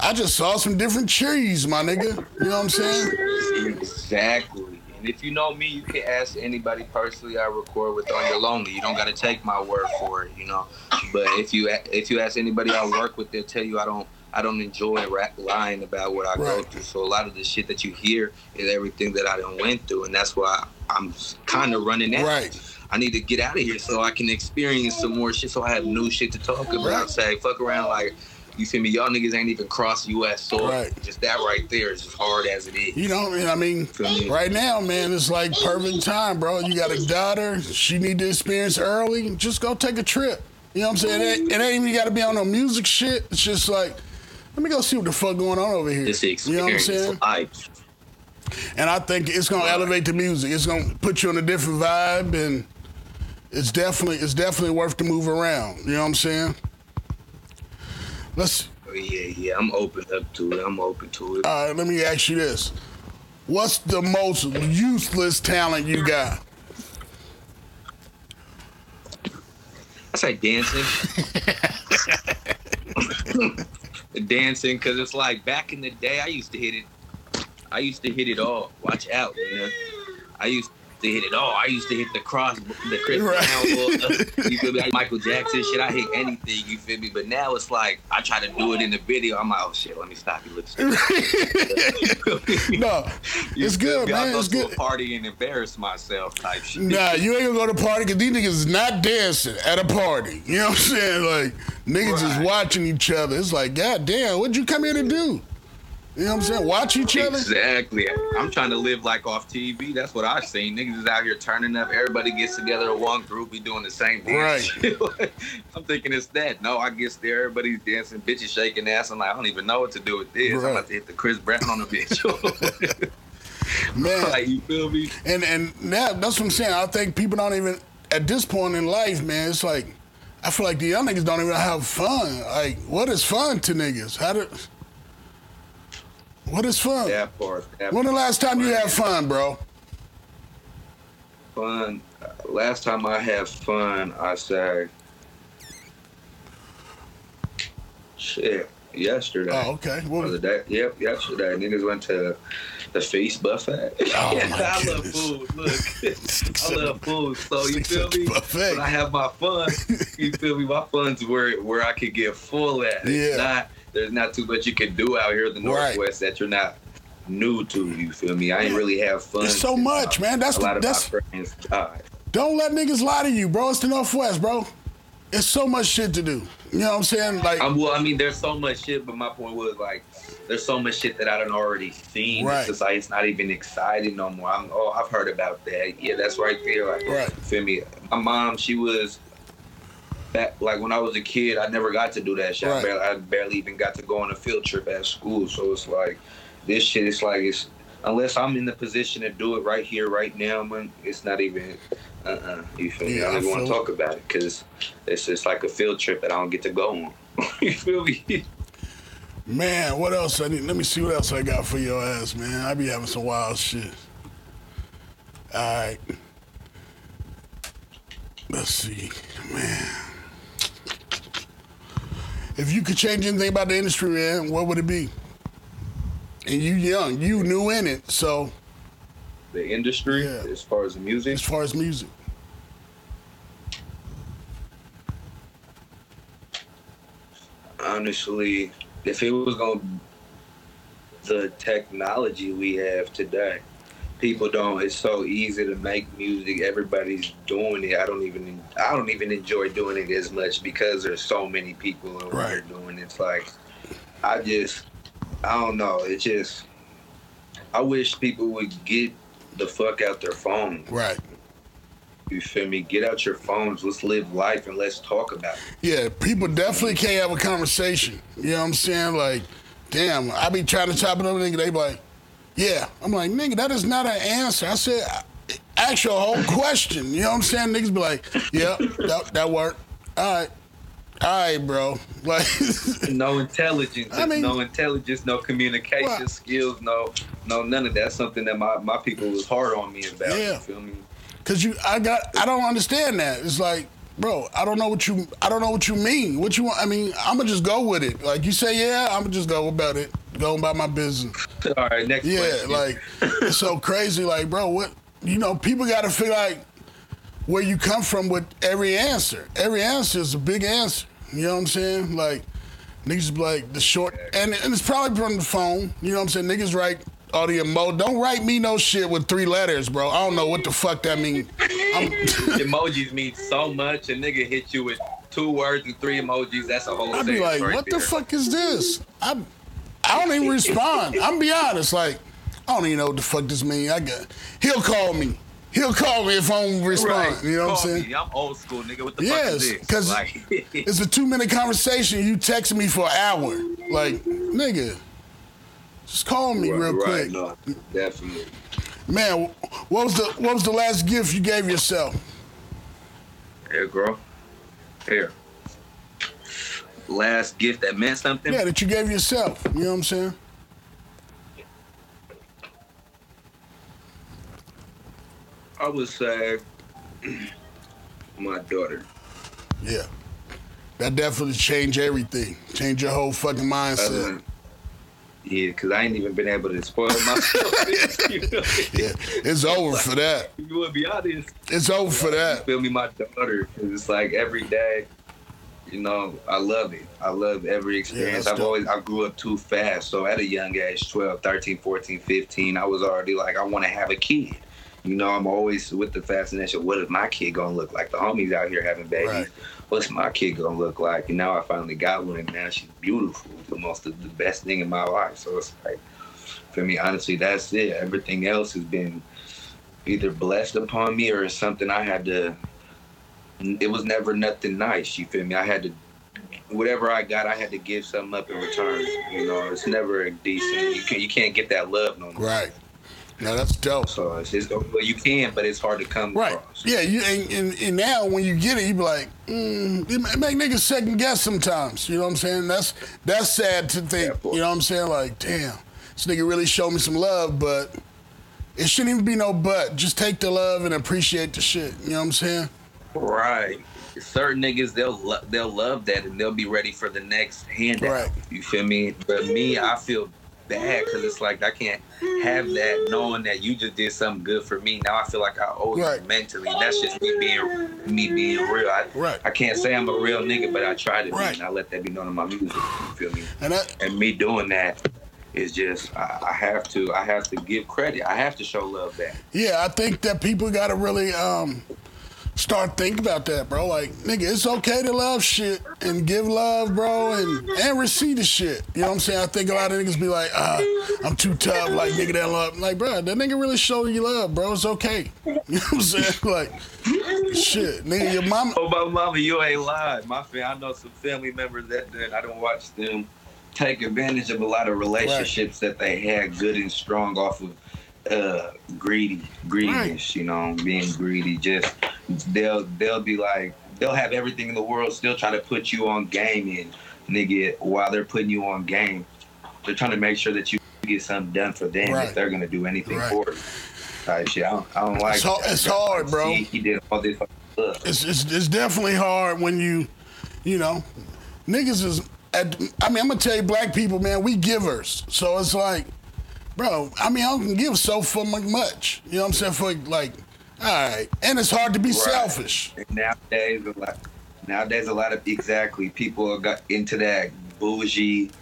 I just saw some different trees, my nigga. You know what I'm saying? Exactly. And if you know me, you can ask anybody personally. I record with on your lonely. You don't got to take my word for it, you know. But if you if you ask anybody I work with, they'll tell you I don't I don't enjoy lying about what I go through. So a lot of the shit that you hear is everything that I done went through, and that's why I'm kind of running out. Right. I need to get out of here so I can experience some more shit. So I have new shit to talk about. Right. Say fuck around like. You feel me? Y'all niggas ain't even cross U.S. soil. Right. Just that right there is as hard as it is. You know, I mean, right now, man, it's like perfect time, bro. You got a daughter. She need to experience early. Just go take a trip. You know what I'm saying? It ain't, it ain't even got to be on no music shit. It's just like, let me go see what the fuck going on over here. This You know what I'm saying? life. And I think it's gonna elevate the music. It's gonna put you on a different vibe, and it's definitely it's definitely worth the move around. You know what I'm saying? Let's. Oh, yeah, yeah, I'm open up to it. I'm open to it. All right, let me ask you this: What's the most useless talent you got? I say dancing. dancing, because it's like back in the day, I used to hit it. I used to hit it all. Watch out, you know. I used to hit it all. I used to hit the cross, the Chris Right. Brown, uh, you feel me? Michael Jackson shit. I hit anything, you feel me? But now it's like I try to do it in the video. I'm like, oh shit, let me stop. You look. No, You it's good, me? Man. go It's to good. a party and embarrass myself type shit. Nah, you ain't gonna go to party because these niggas is not dancing at a party. You know what I'm saying? Like niggas is watching each other. It's like, God damn, what'd you come here to do? You know what I'm saying? Watch each other. Exactly. I'm trying to live like off TV. That's what I've seen. Niggas is out here turning up. Everybody gets together in one group. We doing the same dance. I'm thinking it's that. No, I guess there everybody's dancing, bitches shaking ass. I'm like, I don't even know what to do with this. Right. I'm about to hit the Chris Brown on the bitch. Man, like, you feel me? And and now that's what I'm saying. I think people don't even at this point in life, man. It's like I feel like the young niggas don't even have fun. Like, what is fun to niggas? How do? What is fun? That part. That When the last time you had fun, bro? fun. Last time I had fun, I say, shit, yesterday. Oh, okay. What was, day, yep, yesterday. Niggas went to the feast buffet. Oh, yeah, I love food. Look, I love food. So you feel me? buffet. When I have my fun, you feel me? My fun's where where I could get full at. Yeah. not there's not too much you can do out here in the Right. Northwest that you're not new to. You feel me? I ain't really have fun. It's so much, I- man. That's a the- lot of that's- my friends died. don't let niggas lie to you, bro. It's the Northwest, bro. It's so much shit to do. You know what I'm saying? Like, Um, well, I mean, there's so much shit, but my point was like, there's so much shit that I done already seen. Right. It's just like it's not even exciting no more. I'm, oh, I've heard about that. Yeah, that's right there. Like, Right. feel me? My mom, she was back like when I was a kid. I never got to do that shit. Right. I, barely, I barely even got to go on a field trip at school. So it's like this shit. It's like it's unless I'm in the position to do it right here, right now, man, it's not even. Uh, uh you feel me? I don't even want to talk about it because it's just like a field trip that I don't get to go on. you feel me? Man, what else I need? Let me see what else I got for your ass, man. I be having some wild shit. All right. Let's see, man. If you could change anything about the industry, man, what would it be? And you young, you new in it, so The industry, Yeah. as far as the music, as far as music. honestly, if it was going to the technology we have today, people don't. It's so easy to make music. Everybody's doing it. I don't even. I don't even enjoy doing it as much because there's so many people around Right. doing it. It's like I just. I don't know. It just. I wish people would get the fuck out their phones Right. You feel me? Get out your phones. Let's live life and let's talk about it. Yeah, people definitely can't have a conversation. You know what I'm saying? Like, damn, I be trying to chop it up, nigga. They be like, yeah. I'm like, nigga, that is not an answer. I said, ask your whole question. You know what I'm saying? Niggas be like, yeah, that, that worked. All right. All right, bro. Like, no intelligence. I mean- no intelligence, no communication Well- skills, no no none of that. Something that my, my people was hard on me about. Yeah. You feel me? Cause you, I got, I don't understand that. It's like, bro, I don't know what you, I don't know what you mean. What you want? I mean, I'ma just go with it. Like you say, yeah, I'ma just go about it, go about my business. All right, next Yeah, question. like it's so crazy. Like, bro, what you know, people got to feel like where you come from with every answer. Every answer is a big answer. You know what I'm saying? Like niggas be like the short, and and it's probably from the phone. You know what I'm saying? Niggas write all the emo. Don't write me no shit with three letters, bro. I don't know what the fuck that mean. Emojis mean so much. A nigga hit you with two words and three emojis. That's a whole. I'd be like, right what the fuck is this? I I don't even respond. I'm be honest, like I don't even know what the fuck this mean. I got he'll call me. He'll call me if I don't respond. Right. You know what I'm saying? Me. I'm old school, nigga. What the Yes, fuck is this? because like, it's a two minute conversation. You text me for an hour. Like, nigga, just call me real right, quick. No, definitely. Man, what was the what was the last gift you gave yourself? Here, girl. Here. Last gift that meant something. Yeah, that you gave yourself. You know what I'm saying? I would say my daughter. Yeah. That definitely changed everything. Change your whole fucking mindset. Yeah, because I ain't even been able to spoil myself. you, know? Yeah, it's over for that. you would be honest. It's over for that. feel me, my daughter. 'cause it's like every day, you know, I love it. I love every experience. that's I've dope. always, I grew up too fast. So at a young age, 12, 13, 14, 15, I was already like, I want to have a kid. You know, I'm always with the fascination. What is my kid gonna look like? The homies out here having babies. Right. What's my kid gonna look like? And now I finally got one, and now she's beautiful. The most, the best thing in my life. So it's like, for me, honestly, that's it. Everything else has been either blessed upon me or something I had to. It was never nothing nice. You feel me? I had to. Whatever I got, I had to give something up in return. You know, it's never a decent. You can you can't get that love no more. Right. Now that's dope. So it's well, you can, but it's hard to come Right. across. Yeah, you and, and, and now when you get it, you be like, mm, it make niggas second guess sometimes. You know what I'm saying? That's that's sad to think. Yeah, you know what I'm saying? Like, damn, this nigga really showed me some love, but it shouldn't even be no but. Just take the love and appreciate the shit. You know what I'm saying? Right. Certain niggas they'll lo- they'll love that and they'll be ready for the next handout. Right. You feel me? But me, I feel bad because it's like I can't have that knowing that you just did something good for me. Now I feel like I owe Right. you mentally. And that's just me being me being real. I, Right. I can't say I'm a real nigga, but I try to Right. be, and I let that be known in my music. You feel me? And that, And me doing that is just I, I have to I have to give credit. I have to show love back. yeah, I think that people gotta really um, start thinking about that, bro. Like, nigga, it's okay to love shit and give love, bro, and and receive the shit. You know what I'm saying? I think a lot of niggas be like, ah, I'm too tough. Like, nigga, that love. Like, bro, that nigga really showed you love, bro. It's okay. You know what I'm saying? Like, shit, nigga, your mama. Oh my mama, you ain't lied. My fam, I know some family members that that I don't watch them take advantage of a lot of relationships that they had good and strong off of uh greedy greediness you know being greedy just they'll they'll be like they'll have everything in the world still try to put you on game and nigga while they're putting you on game they're trying to make sure that you get something done for them Right. if they're gonna do anything Right. for you type shit I don't, I don't like It's hard- it's hard, bro. See, he did all this stuff. it's, it's it's definitely hard when you, you know, niggas is. At, I mean, I'm gonna tell you, black people, man, we givers. So it's like, bro. I mean, I don't give so for much. You know what I'm saying? For like, all right, and it's hard to be Right. selfish. And nowadays, a lot, nowadays, a lot of exactly people are got into that bougie,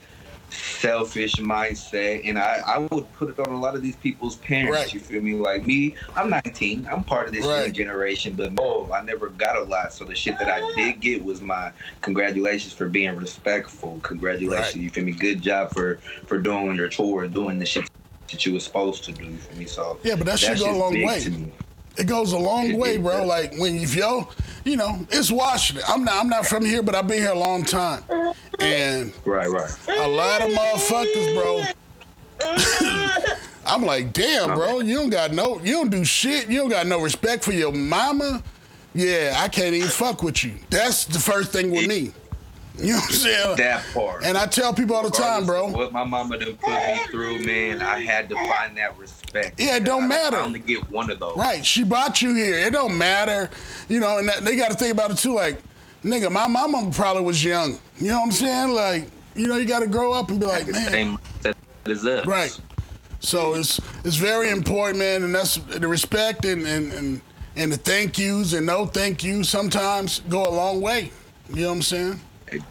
selfish mindset, and I, I would put it on a lot of these people's parents. Right. You feel me? Like me, I'm 19. I'm part of this Right. generation, but no, I never got a lot. So the shit that I did get was my congratulations for being respectful. Congratulations, you feel me? Good job for for doing your chore, doing the shit that you were supposed to do. You feel me? So Yeah, but that shit that's go a long way. It goes a long It- way, it bro. does. Like when if yo, you know, it's Washington. I'm not I'm not from here, but I've been here a long time, and Right, right. a lot of motherfuckers, bro. I'm like, damn, bro, you don't got no, you don't do shit. You don't got no respect for your mama. Yeah, I can't even fuck with you. That's the first thing with me. You know what I'm saying? That part. And I tell people all the time, bro. What my mama done put me through, man, I had to find that respect. Yeah, it don't I- matter. I only get one of those. Right, she brought you here. It don't matter, you know. And that, they got to think about it too. Like, nigga, my mama probably was young. You know what I'm saying? Like, you know, you got to grow up and be like, The man, same mindset as us. Right. So it's it's very important, man, and that's the respect and and and, and the thank yous and no thank yous sometimes go a long way. You know what I'm saying?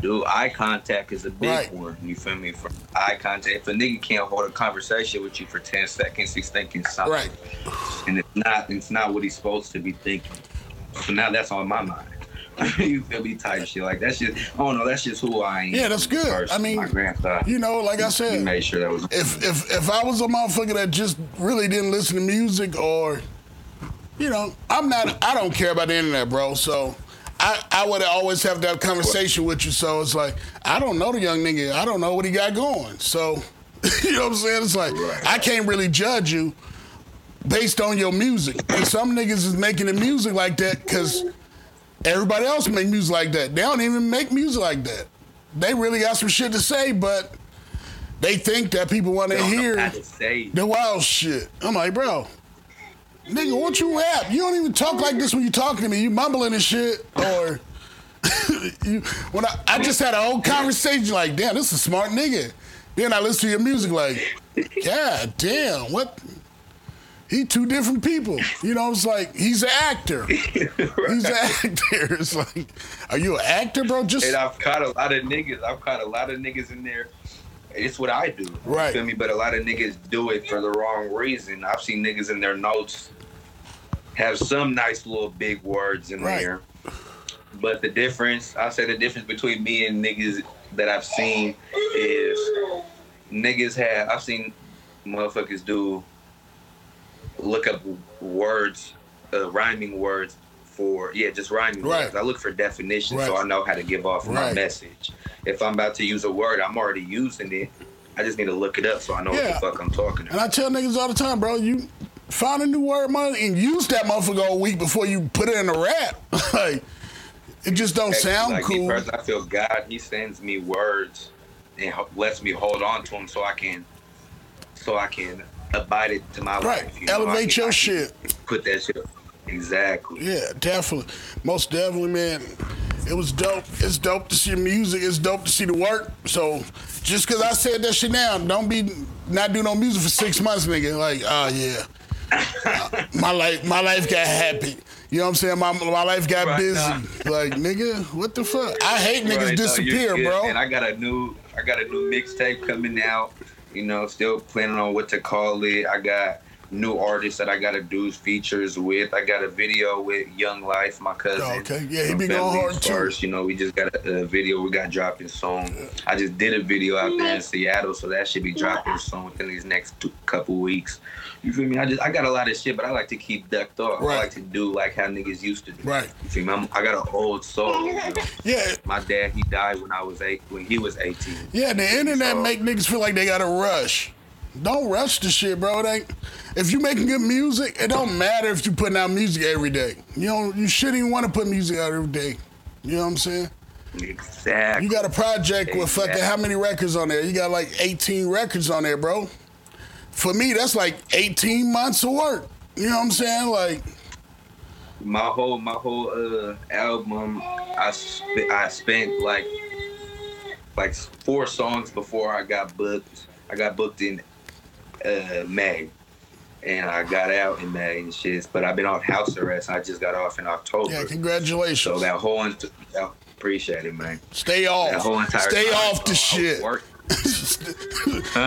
Dude, eye contact is a big Right. one. You feel me? For eye contact, if a nigga can't hold a conversation with you for ten seconds, he's thinking something. Right. And it's not. It's not what he's supposed to be thinking. So now that's on my mind. you feel me? Type shit like that's just. Oh no, that's just who I am. Yeah, that's good. First, I mean, my grandfather. You know, like I said, made sure that was. if if if I was a motherfucker that just really didn't listen to music or, you know, I'm not. I don't care about the internet, bro. So. I, I would always have that conversation with you, so it's like I don't know the young nigga. I don't know what he got going. So, you know what I'm saying? It's like Right. I can't really judge you based on your music. And some niggas is making the music like that because everybody else make music like that. They don't even make music like that. They really got some shit to say, but they think that people want to hear how to say. the wild shit. I'm like, bro, nigga, what you rap? You don't even talk like this when you talking to me. You mumbling and shit, or you. When I, I just had a whole conversation, like, damn, this is a smart nigga. Then I listen to your music, like, God damn, what? He two different people. You know, it's like he's an actor. He's an actor. It's like, are you an actor, bro? Just And I've caught a lot of niggas. I've caught a lot of niggas in there. It's what I do. Right. You feel me? But a lot of niggas do it for the wrong reason. I've seen niggas in their notes have some nice little big words in Right. there. But the difference, I say the difference between me and niggas that I've seen is niggas have, I've seen motherfuckers do look up words, uh, rhyming words for, yeah, just rhyming Right. words. I look for definitions so I know how to give off my message. If I'm about to use a word, I'm already using it. I just need to look it up so I know Yeah. what the fuck I'm talking about. And. I tell niggas all the time, bro, you find a new word, man, and use that motherfucker a week before you put it in a rap. like, it just don't sound like cool. I feel God, He sends me words and lets me hold on to them so I can, so I can abide it to my Right. life. you Elevate can- your shit. Put that shit. Exactly. Yeah, definitely. Most definitely, man. It was dope. It's dope to see music. It's dope to see the work. So just because I said that shit now, don't be not do no music for six months, nigga. Like, oh yeah. My life, my life got happy. You know what I'm saying? My my life got Right, busy. nah. Like, nigga, what the fuck? I hate niggas Right, disappear, good. bro. And I got a new, I got a new mixtape coming out. You know, still planning on what to call it. I got new artists that I got to do features with. I got a video with Young Life, my cousin. Oh, okay. Yeah, he be going Family hard, too. First. You know, we just got a, a video we got dropping soon. I just did a video out there in Seattle, so that should be dropping soon within these next two, couple weeks. You feel me? I just I got a lot of shit, but I like to keep ducked off. Right. I like to do like how niggas used to do. Right. You feel me? I'm, I got an old soul. You know? Yeah, My dad, he died when I was eight, when he was 18. yeah. The internet So- make niggas feel like they got to rush. Don't rush the shit, bro. It ain't, if you making good music, it don't matter if you putting out music every day. You know, you shouldn't even want to put music out every day. You know what I'm saying? Exactly. You got a project with fucking how many records on there? You got like 18 records on there, bro. For me, that's like 18 months of work. You know what I'm saying? Like, my whole my whole uh album I sp- I spent like like four songs before I got booked. I got booked in uh May. And I got out in May and shit, but I've been off house arrest. I just got off in October. yeah, congratulations. So that whole ent- I appreciate it, man. Stay off. That whole entire Stay time, off the shit. working.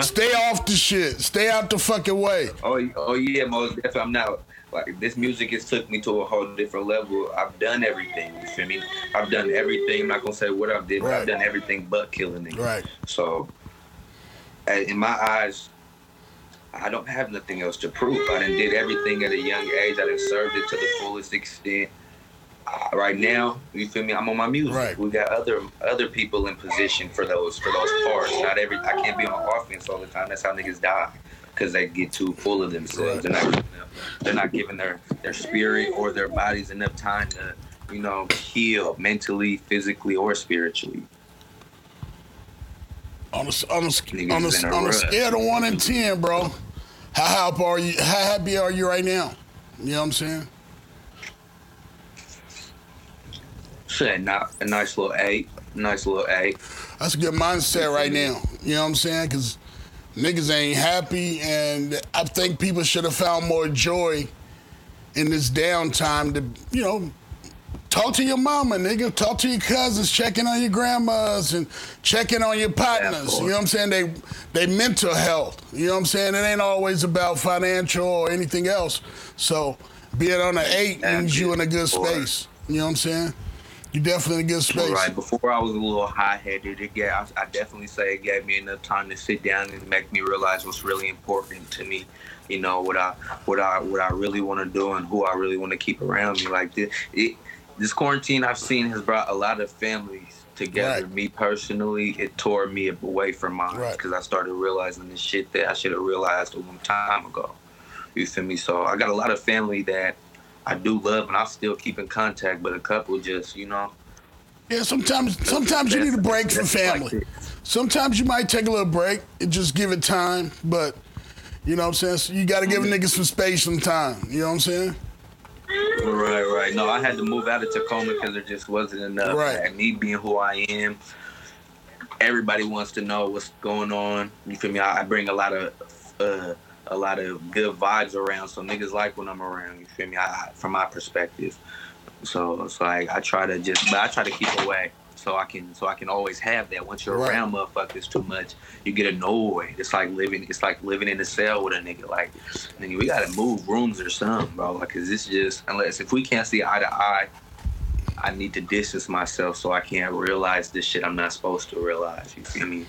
Stay off the shit. Stay out the fucking way. Oh, oh yeah, most definitely. I'm not like this. Music has took me to a whole different level. I've done everything. You feel me? I've done everything. I'm not gonna say what I've did. But Right. I've done everything but killing it. Right. So, in my eyes, I don't have nothing else to prove. I done did everything at a young age. I done served it to the fullest extent. Uh, right now, you feel me? I'm on my music. Right. We got other other people in position for those for those parts. Not every I can't be on offense all the time. That's how niggas die because they get too full of themselves. They're not they're not giving their their spirit or their bodies enough time to you know heal mentally, physically, or spiritually. On a, on a, on a, on a scale of one and ten, bro. How happy are you? How happy are you right now? You know what I'm saying? Shit, not a nice little eight, nice little eight. That's a good mindset right now. You know what I'm saying? Because niggas ain't happy, and I think people should have found more joy in this downtime to, you know, talk to your mama, nigga. Talk to your cousins, checking on your grandmas, and checking on your partners. boy. you know what I'm saying? They, they mental health. You know what I'm saying? It ain't always about financial or anything else. So being on an eight means you in a good space. You know what I'm saying? You definitely in a good space. Right before I was a little high headed, it gave, I, I definitely say it gave me enough time to sit down and make me realize what's really important to me. You know what I what I what I really want to do and who I really want to keep around me. Like this, it, this quarantine I've seen has brought a lot of families together. Right. Me personally, it tore me away from mine Right. because I started realizing the shit that I should have realized a long time ago. You feel me? So I got a lot of family that I do love and I still keep in contact, but a couple just you know. Yeah, sometimes sometimes you need a break from family. Sometimes you might take a little break and just give it time, but you know what I'm saying? So you got to give a nigga some space some time. You know what I'm saying? Right, right. No, I had to move out of Tacoma because there just wasn't enough. Right. Me being who I am, everybody wants to know what's going on. You feel me? I, I bring a lot of uh, a lot of good vibes around, so niggas like when I'm around. You feel me? I, I, from my perspective. So it's like I try to just, but I try to keep away. So I can, so I can always have that. Once you're Right. around motherfuckers too much, you get annoyed. It's like living, it's like living in a cell with a nigga. Like, nigga, we gotta move rooms or something, bro. Like, cause this just, unless if we can't see eye to eye, I need to distance myself so I can't realize this shit I'm not supposed to realize. You feel me?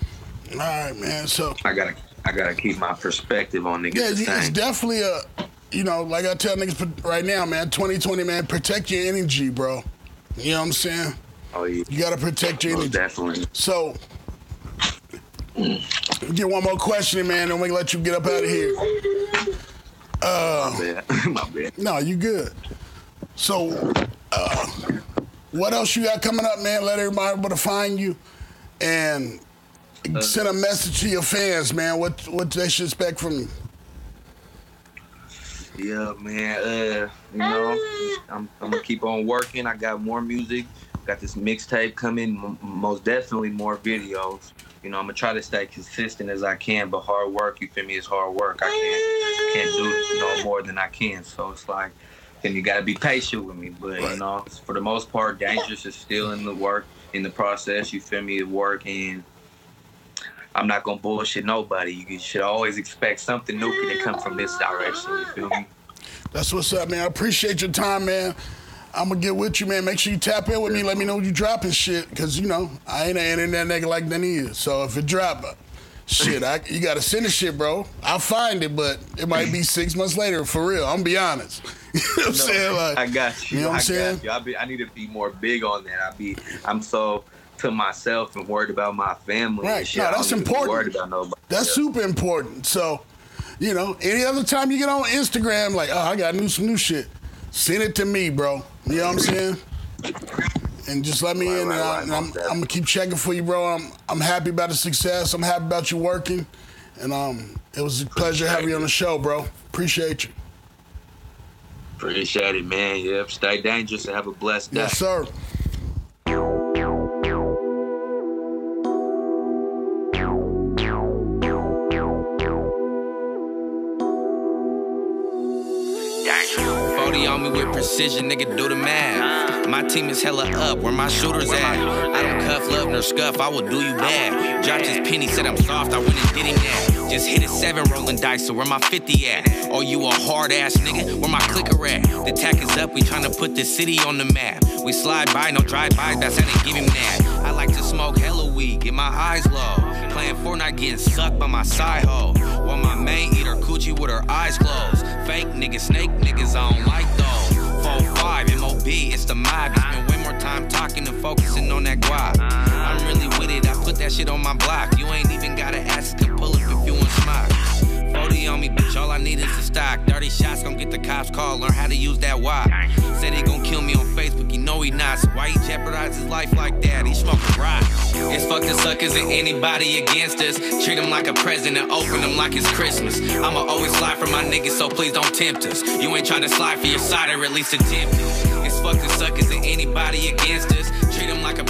All right, man. So I gotta, I gotta keep my perspective on niggas yeah, it's same. definitely a, you know, like I tell niggas right now, man. 2020, man. Protect your energy, bro. You know what I'm saying? Oh yeah, You got to protect your energy. definitely. So, get one more question, man, and we let you get up out of here. My bad. my bad. No, you good. So, uh, what else you got coming up, man? Let everybody able to find you, and send a message to your fans, man. What what they should expect from you. Yeah, man. Uh, you know, I'm, I'm gonna keep on working. I got more music. Got this mixtape coming. M- most definitely more videos. You know, I'm gonna try to stay consistent as I can, but hard work. You feel me? Is hard work. I can't can't do no more than I can. So it's like, then you gotta be patient with me. But Right. you know, for the most part, dangerous is still in the work in the process. You feel me? Work and. I'm not gonna bullshit nobody. You should always expect something new to come from this direction. You feel me? That's what's up, man. I appreciate your time, man. I'm gonna get with you, man. Make sure you tap in with me. Let me know you dropping shit, cause you know I ain't an internet nigga like that is. So if it drop, uh, shit, I, you gotta send the shit, bro. I'll find it, but it might be six months later for real. I'm gonna be honest. you know what I'm saying? Like, I got you. You know what I'm saying? you. I, be, I need to be more big on that. I be I'm so to myself and worried about my family. Right. And shit. No, that's need to be important. Worried about nobody. That's else. super important. So you know, any other time you get on Instagram, like, oh, I got new some new shit, send it to me, bro. You know what I'm saying? And just let me Right, in, right, and, I, right, and I'm, I'm gonna keep checking for you, bro. I'm I'm happy about the success. I'm happy about you working, and um, it was a pleasure having you on the show, bro. Appreciate you. Appreciate it, man. Yep. Stay dangerous and have a blessed day. Yes, sir. Precision, nigga, do the math. My team is hella up, where my shooters at? I don't cuff, love, nor scuff, I will do you bad. Dropped his penny, said I'm soft, I went and did him that. Just hit a seven rolling dice, so where my 50 at? Oh, you a hard ass nigga, where my clicker at? The tack is up, we tryna put the city on the map. We slide by, no drive by, that's how they give him that. I like to smoke hella weed, get my eyes low. Playing Fortnite, getting sucked by my side hoe. While my main eat her coochie with her eyes closed. Fake niggas, snake niggas, I don't like those. 4-5, MOB, it's the mob. You spend way more time talking than focusing on that guap. I'm really with it, I put that shit on my block. You ain't even gotta ask to pull up if you want smoke. 40 on me, bitch, all I need is a stock. 30 shots, gon' get the cops called, learn how to use that wop. Said he gon' kill me on Facebook, you know he not. So why he jeopardize his life like that? He smoking rock. It's fuck the suckers and anybody against us. Treat him like a president, open him like it's Christmas. I'ma always slide for my niggas, so please don't tempt us. You ain't trying to slide for your side or at least attempt it. It's fuck the suckers and anybody against us. Treat him like a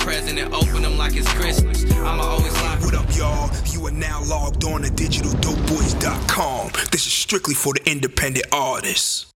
open him like it's Christmas. I'ma always slide What up, y'all? You are now logged on to digitaldopeboys.com. This is strictly for the independent artists.